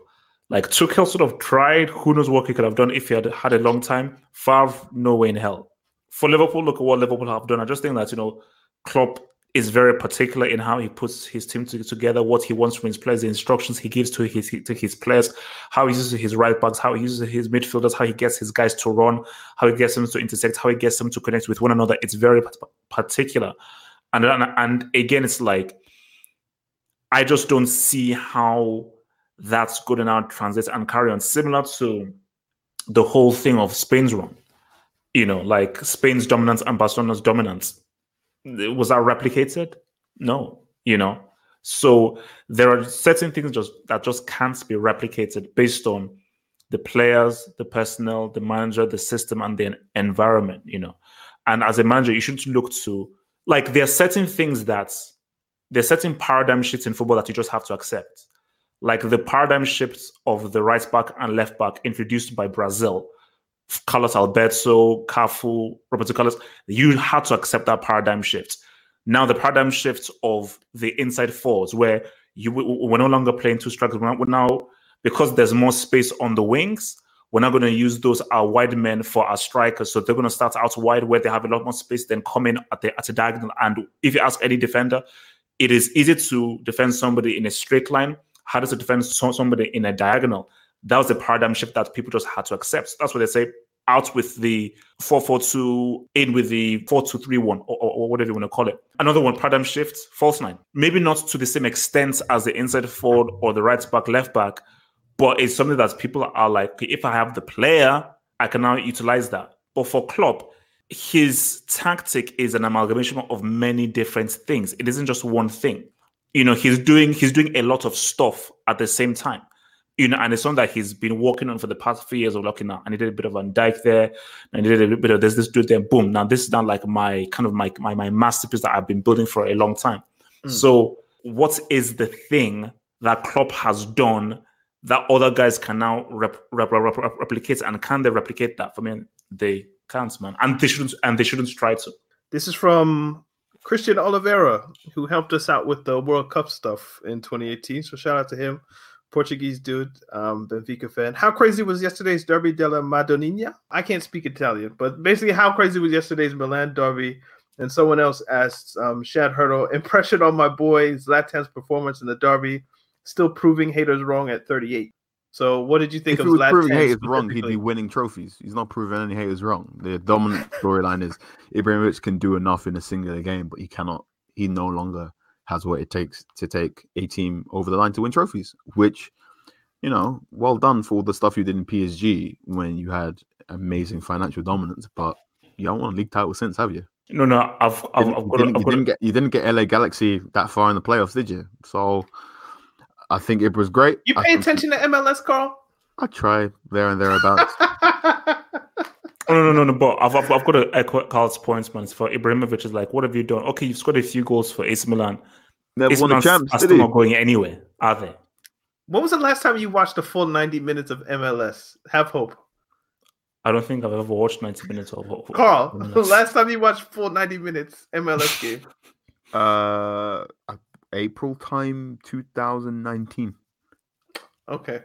Like Tuchel sort of tried. Who knows what he could have done if he had had a long time. Favre, no way in hell. For Liverpool, look at what Liverpool have done. I just think that you know, Klopp is very particular in how he puts his team to, together, what he wants from his players, the instructions he gives to his to his players, how he uses his right backs, how he uses his midfielders, how he gets his guys to run, how he gets them to intersect, how he gets them to connect with one another. It's very particular, and and, again, it's like I just don't see how that's good enough translate and carry on. Similar to the whole thing of Spain's run, you know, like Spain's dominance and Barcelona's dominance was that replicated? No, you know. So there are certain things just that just can't be replicated based on the players, the personnel, the manager, the system, and the environment. You know, and as a manager, you shouldn't look to like there are certain things that there are certain paradigm shifts in football that you just have to accept. Like the paradigm shifts of the right back and left back introduced by Brazil Carlos Alberto, Cafu, Roberto Carlos, you had to accept that paradigm shift. Now the paradigm shift of the inside forwards, where you we're no longer playing two strikers. We're now because there's more space on the wings. We're not going to use those our wide men for our strikers. So they're going to start out wide where they have a lot more space, then come in at the at a diagonal. And if you ask any defender, it is easy to defend somebody in a straight line. How does it defend somebody in a diagonal? That was a paradigm shift that people just had to accept. That's what they say out with the 442, in with the 4231, or, or, or whatever you want to call it. Another one, paradigm shift, false nine. Maybe not to the same extent as the inside forward or the right back, left back, but it's something that people are like, okay, if I have the player, I can now utilize that. But for Klopp, his tactic is an amalgamation of many different things. It isn't just one thing. You know, he's doing he's doing a lot of stuff at the same time. You know, and it's something that he's been working on for the past few years of looking at. And he did a bit of Van Dijk there, and he did a bit of this, this, do there, boom. Now this is not like my kind of my my, my masterpiece that I've been building for a long time. Mm. So, what is the thing that Klopp has done that other guys can now rep, rep, rep, replicate? And can they replicate that? For me, they can't, man. And they shouldn't and they shouldn't try to. This is from Christian Oliveira, who helped us out with the World Cup stuff in 2018. So shout out to him. Portuguese dude, um, Benfica fan. How crazy was yesterday's Derby della Madonnina? I can't speak Italian, but basically, how crazy was yesterday's Milan Derby? And someone else asked um, Shad Hurdle, impression on my boy Zlatan's performance in the Derby, still proving haters wrong at 38. So, what did you think if of he was Zlatan proving haters wrong? He'd be winning trophies. He's not proving any haters wrong. The dominant storyline is Ibrahimovic can do enough in a singular game, but he cannot. He no longer has what it takes to take a team over the line to win trophies. Which, you know, well done for all the stuff you did in PSG when you had amazing financial dominance, but you don't want a league title since, have you? No, no, I've, I've, I've got. You, didn't, I've got didn't get you didn't get LA Galaxy that far in the playoffs, did you? So I think it was great. You pay attention to MLS, Carl? I try there and thereabouts. Oh, no, no, no, no. But I've, I've, I've got to echo Carl's points, man. It's for Ibrahimovic is like, what have you done? Okay, you've scored a few goals for AC Milan. Never AC won a Milan champs, are did still not going anywhere, are they? When was the last time you watched the full 90 minutes of MLS? Have hope. I don't think I've ever watched 90 minutes of of- Carl, the MLS. last time you watched full 90 minutes MLS game. Uh, April time, 2019. Okay.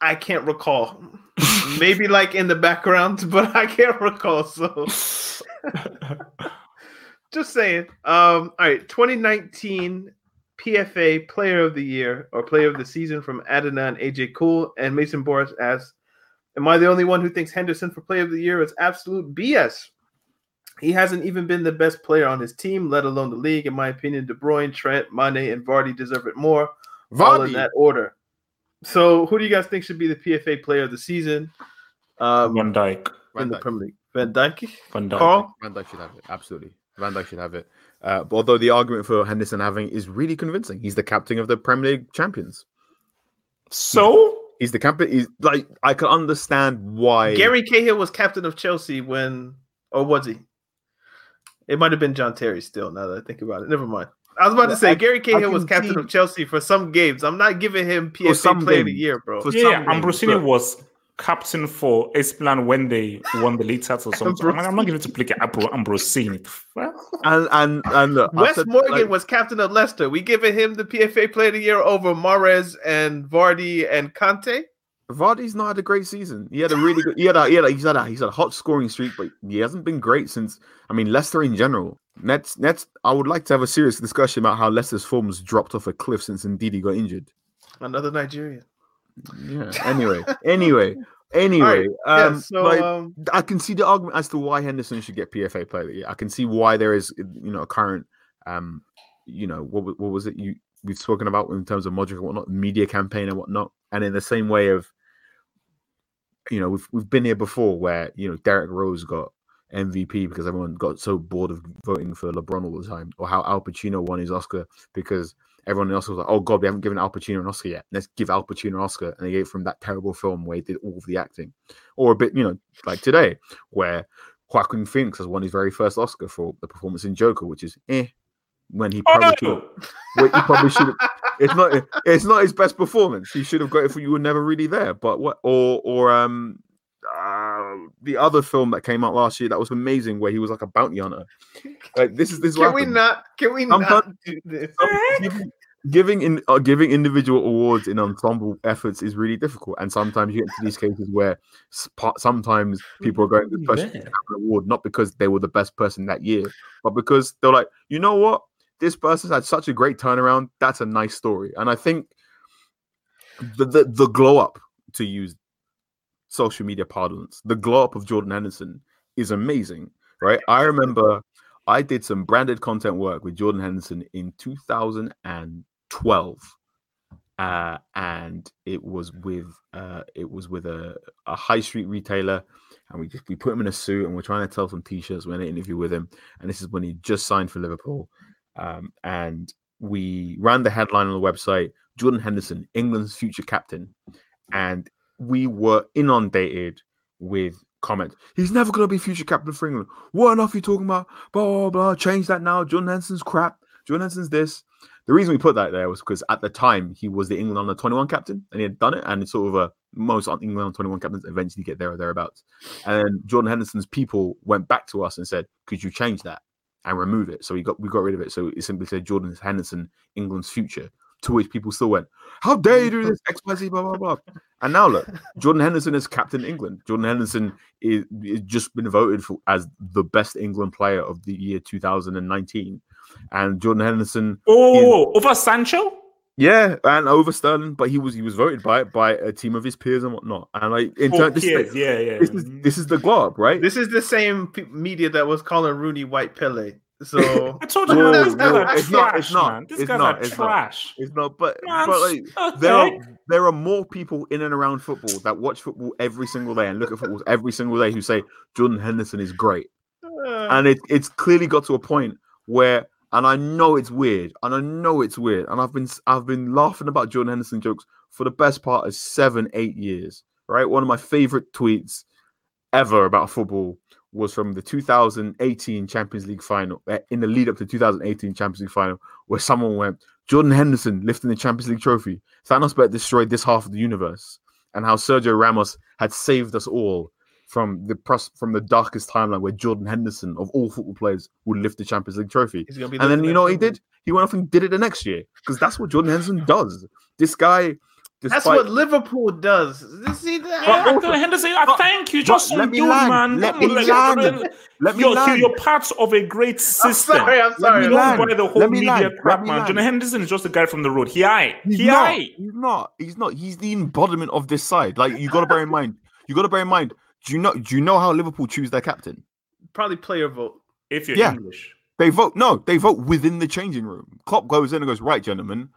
I can't recall. Maybe like in the background, but I can't recall. So just saying. Um, all right, 2019 PFA Player of the Year or Player of the Season from Adnan AJ Cool and Mason Boris asks, Am I the only one who thinks Henderson for Player of the Year is absolute BS? He hasn't even been the best player on his team, let alone the league. In my opinion, De Bruyne, Trent, Mane, and Vardy deserve it more. All in that order. So, who do you guys think should be the PFA Player of the Season um, Van Dijk. in the Dijk. Premier League? Van Dijk? Van Dijk. Carl? Van Dijk should have it. Absolutely. Van Dijk should have it. Uh, although the argument for Henderson having is really convincing, he's the captain of the Premier League champions. So He's the captain. He's like I can understand why Gary Cahill was captain of Chelsea when, or was he? It might have been John Terry still, now that I think about it. Never mind. I was about to say I- Gary Cahill was captain see- of Chelsea for some games. I'm not giving him PFA some Player of the. Year, bro. For yeah, some Ambrosini was captain for AC Milan when they won the league title. So I'm, like, I'm not giving it to Plica Ambro- Ambrosini. Well, and and and look, Wes said, Morgan like, was captain of Leicester. We giving him the PFA Player of the Year over Mahrez and Vardy and Kanté. Vardy's not had a great season. He had a really good. He had a, he had a, he's had a he's had a hot scoring streak, but he hasn't been great since. I mean, Leicester in general. Nets Nets. I would like to have a serious discussion about how Leicester's form's dropped off a cliff since Ndidi got injured. Another Nigerian. Yeah. Anyway. anyway. Anyway. Yeah, um, so like, um, I can see the argument as to why Henderson should get PFA Player of the Year. I can see why there is, you know, a current, um, you know, what what was it you we've spoken about in terms of Modric and whatnot, media campaign and whatnot, and in the same way of, you know, we've we've been here before where you know Derrick Rose got MVP because everyone got so bored of voting for LeBron all the time, or how Al Pacino won his Oscar because everyone else was like, "Oh God, we haven't given Al Pacino an Oscar yet. Let's give Al Pacino an Oscar," and they gave it from that terrible film where he did all of the acting, or a bit, you know, like today where Joaquin Phoenix has won his very first Oscar for the performance in Joker, which is eh, when he probably should have, oh, when he probably should. It's not. It's not his best performance. He should have got it for you were never really there. But what? Or or um, uh, the other film that came out last year that was amazing, where he was like a bounty hunter. Like this is this. is can we happens. not? Can we Sometimes- not do this? giving, giving in uh, giving individual awards in ensemble efforts is really difficult, and sometimes you get into these cases where sp- sometimes people are going to push Yeah. an award not because they were the best person that year, but because they're like, you know what, this person's had such a great turnaround. That's a nice story, and I think the, the the glow up to use social media parlance. The glow up of Jordan Henderson is amazing, right? I remember I did some branded content work with Jordan Henderson in 2012. Uh, and it was with uh, it was with a, a high street retailer, and we just we put him in a suit, and we're trying to tell some t-shirts. We're in an interview with him, and this is when he just signed for Liverpool, um, and we ran the headline on the website: Jordan Henderson, England's future captain, and we were inundated with comments. He's never going to be future captain for England. What enough are you talking about? Blah, blah, blah. Change that now. John Henderson's crap. John Henderson's this. The reason we put that there was because at the time he was the England under 21 captain and he had done it. And it's sort of a most England under 21 captains eventually get there or thereabouts. And Jordan Henderson's people went back to us and said, Could you change that and remove it? So we got we got rid of it. So it simply said Jordan Henderson, England's future. To which people still went, How dare you do this? XYZ, blah, blah, blah. And now look, Jordan Henderson is captain England. Jordan Henderson is, is just been voted for as the best England player of the year 2019. And Jordan Henderson Oh, over Sancho? yeah, and over Sterling, but he was he was voted by by a team of his peers and whatnot. And like in turn, this, is, yeah, yeah. this is this is the glow up, right? This is the same p- media that was calling Rooney White Pele. So I told you, these guys it's trash, not, it's not, man. It's guys not, are it's not. trash. It's not, but Man, but like okay. there are there are more people in and around football that watch football every single day and look at football every single day who say Jordan Henderson is great, uh, and it it's clearly got to a point where, and I know it's weird, and I know it's weird, and I've been I've been laughing about Jordan Henderson jokes for the best part of seven eight years. Right, one of my favorite tweets ever about football was from the 2018 Champions League final, uh, in the lead up to 2018 Champions League final, where someone went, Jordan Henderson lifting the Champions League trophy. Thanos bet destroyed this half of the universe, and how Sergio Ramos had saved us all from the pros- from the darkest timeline where Jordan Henderson, of all football players, would lift the Champions League trophy. he's gonna be. And then you know what he did? He went off and did it the next year because that's what Jordan Henderson does. This guy, That's despite- what Liverpool does. See that? But also- Henderson, I but- thank you. Just let some me land, man. let Don't me look- land, Let me you're, land. you're part of a great system. I'm system. sorry. I'm Let sorry. me don't land. buy the whole Let me media land. Let crap, me man. land. Jordan Henderson is just a guy from the road. He aye. He's He not. aye. He's not. He's not. He's the embodiment of this side. Like you got to bear in mind. You got to bear in mind. Do you know? Do you know how Liverpool choose their captain? Probably player vote. If you're Yeah. English. They vote. No, they vote within the changing room. Klopp goes in and goes, "Right, gentlemen,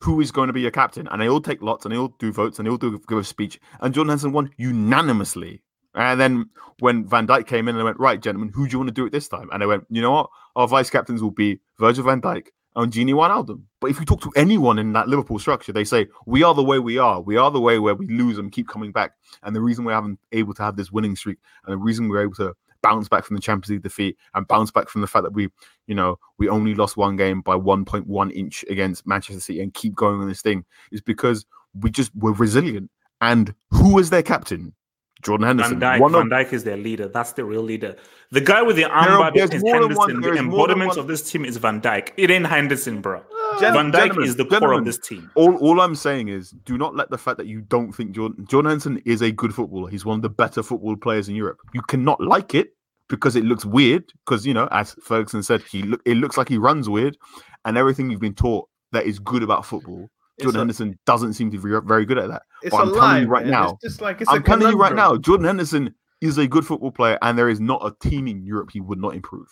who is going to be your captain?" And they all take lots and they all do votes and they all do give a speech. And Jordan Henderson won unanimously. And then when Van Dijk came in and they went, "Right, gentlemen, who do you want to do it this time?" And they went, "You know what? Our vice captains will be Virgil Van Dijk and Gini Wijnaldum." But if you talk to anyone in that Liverpool structure, they say, "We are the way we are. We are the way where we lose and keep coming back." And the reason we haven't able to have this winning streak, and the reason we're able to bounce back from the Champions League defeat and bounce back from the fact that we, you know, we only lost one game by 1.1 inch against Manchester City and keep going on this thing is because we just were resilient. And who was their captain? Jordan Henderson. Van Dijk, One Van Dijk is their leader. That's the real leader. The guy with the armband is Henderson. one- the there's more than embodiment one- of this team is Van Dijk. It ain't Henderson, bro. Gen- Van Dijk is the core of this team. all, all I'm saying is do not let the fact that you don't think Jordan Jordan Henderson is a good footballer. He's one of the better football players in Europe. You cannot like it because it looks weird. Because you know, as Ferguson said, he look it looks like he runs weird, and everything you've been taught that is good about football. It's Jordan a- Henderson doesn't seem to be very good at that. It's But a I'm telling lie you right man. now- It's just like it's I'm a telling you right now, Jordan Henderson is a good football player, and there is not a team in Europe he would not improve.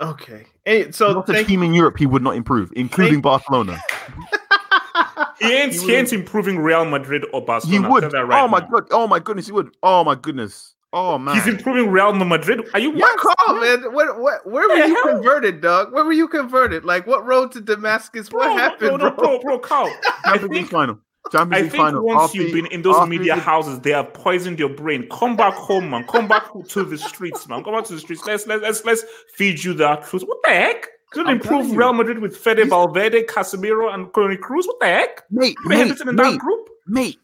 Okay. Hey, so not a team in Europe he would not improve, including Barcelona. He ain't, He he ain't improving Real Madrid or He Barcelona. I'll would. right oh my now. god! Oh my goodness! He would. Oh my goodness! Oh man! He's improving Real Madrid. Are you Yeah, what? call, man. Where, where, where were you hell? converted, dog? Where were you converted? Like, what road to Damascus? Bro, What happened, no, no, bro? bro, bro, Carl. I Champions think final. Champions I think final. once you've been in those media houses, they have poisoned your brain. Come back home, man. Come back to the streets, man. Come back to the streets. Let's let's let's, let's feed you that truth. What the heck? Could I'm improve. Real Madrid with Fede He's- Valverde, Casemiro, and Toni Kroos. What the heck? mate, Put mate, Henderson in mate, that group. mate,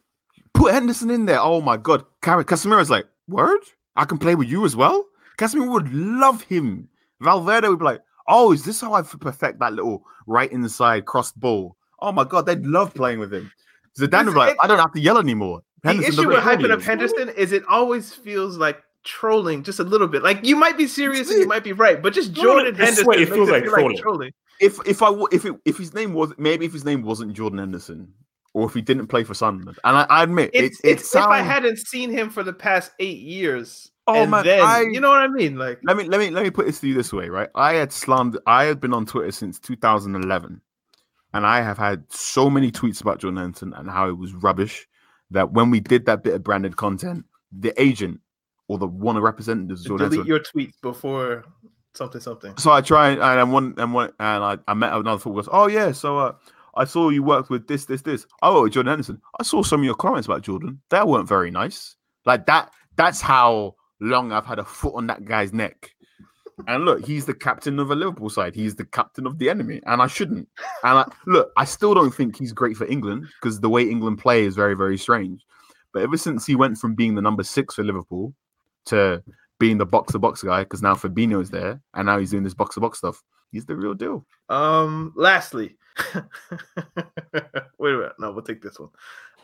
put Henderson in there. Oh my god, Casemiro's like, word? I can play with you as well. Casemiro would love him. Valverde would be like, oh, is this how I perfect that little right inside cross ball? Oh my god, they'd love playing with him. Zidane be like, I don't have to yell anymore. The issue with hyping up Henderson is it always feels like trolling just a little bit. Like you might be serious and you might be right, but just No, no, Jordan I Henderson it feels like feel trolling. like trolling. if if I if it, if his name was maybe if his name wasn't Jordan Henderson, or if he didn't play for Sunderland. And I, I admit, It's, it, it it's if I hadn't seen him for the past eight years. Oh, and man, then, I- you know what I mean? Like, let me let me let me put this to you this way, right? I had slammed. I had been on Twitter since 2011, and I have had so many tweets about Jordan Henderson and how it was rubbish. That when we did that bit of branded content, the agent or the one of representatives, of Jordan delete Henderson, your tweets before something something. so I try and and one and one and I, I met another footballer. Goes, oh yeah, so uh, I saw you worked with this, this, this. Oh, Jordan Henderson. I saw some of your comments about Jordan. That weren't very nice. Like that. That's how long I've had a foot on that guy's neck. And look, he's the captain of a Liverpool side. He's the captain of the enemy, and I shouldn't. And I, look, I still don't think he's great for England because the way England play is very, very strange. But ever since he went from being the number six for Liverpool to being the box to box guy, because now Fabinho's there, and now he's doing this box to box stuff. He's the real deal. Um, lastly, wait a minute. No, we'll take this one.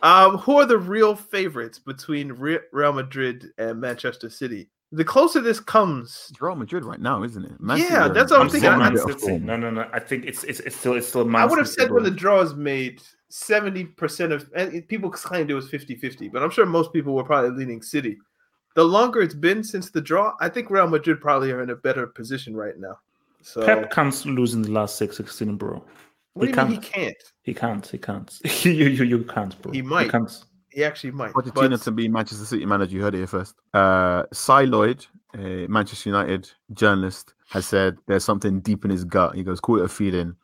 Um, who are the real favorites between Real Madrid and Manchester City? The closer this comes, It's Real Madrid right now, isn't it? Yeah, City that's what I'm in thinking. a I'm bit of City. No, no, no. I think it's it's, it's still it's still. I would have said when the draw is made, 70% of and people claimed it was 50 50, but I'm sure most people were probably leaning City. The longer it's been since the draw, I think Real Madrid probably are in a better position right now. So, Pep can't lose in the last six sixteen, bro. what do he you mean he can't. can't? He can't. He can't. you, you you can't, bro. He might. He can't. He actually might. Pochettino But to be Manchester City manager. You heard it here first. Uh, Cy Lloyd, a Manchester United journalist, has said there's something deep in his gut. He goes, call it a feeling,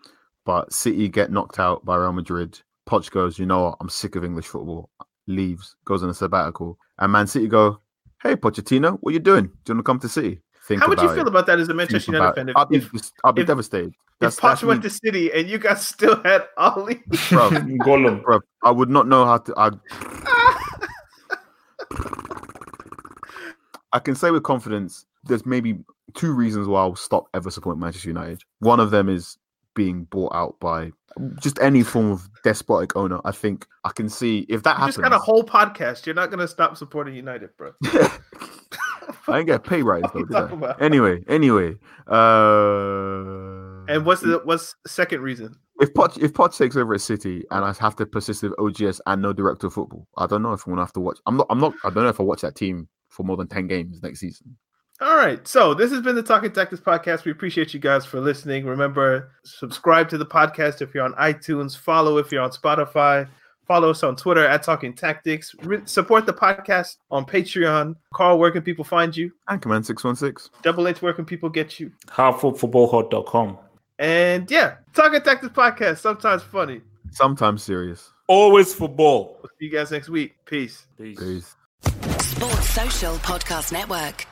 but City get knocked out by Real Madrid. Poch goes, you know what? I'm sick of English football. Leaves, goes on a sabbatical, and Man City go, hey Pochettino, what are you doing? Do you want to come to City? Think how would you feel it. about that as a Manchester United fan? I'll be, I'll be if- devastated. If That's, Poch that's went me, to City and you guys still had Ole, bro. Gollum. bro. I would not know how to. I'd, I can say with confidence, there's maybe two reasons why I'll stop ever supporting Manchester United. One of them is being bought out by just any form of despotic owner. I think I can see if that you happens. just got a whole podcast. You're not gonna stop supporting United, bro. I ain't get pay rise though. What are you Did I? talking about? Anyway, anyway. Uh, And what's the what's the second reason? if Poch if Poch takes over a City and I have to persist with OGS and no director of football, I don't know if I'm gonna have to watch. I'm not. I'm not. I don't know if I watch that team for more than ten games next season. All right. So this has been the Talking Tactics podcast. We appreciate you guys for listening. Remember, subscribe to the podcast if you're on iTunes. Follow if you're on Spotify. Follow us on Twitter at Talking Tactics. Re- support the podcast on Patreon. Carl, where can people find you? Anchorman six one six. Double H, where can people get you? Halffootballhot.com. And yeah, Talking Tactics podcast. Sometimes funny. Sometimes serious. Always football. We'll see you guys next week. Peace. Peace. Peace. Sports Social Podcast Network.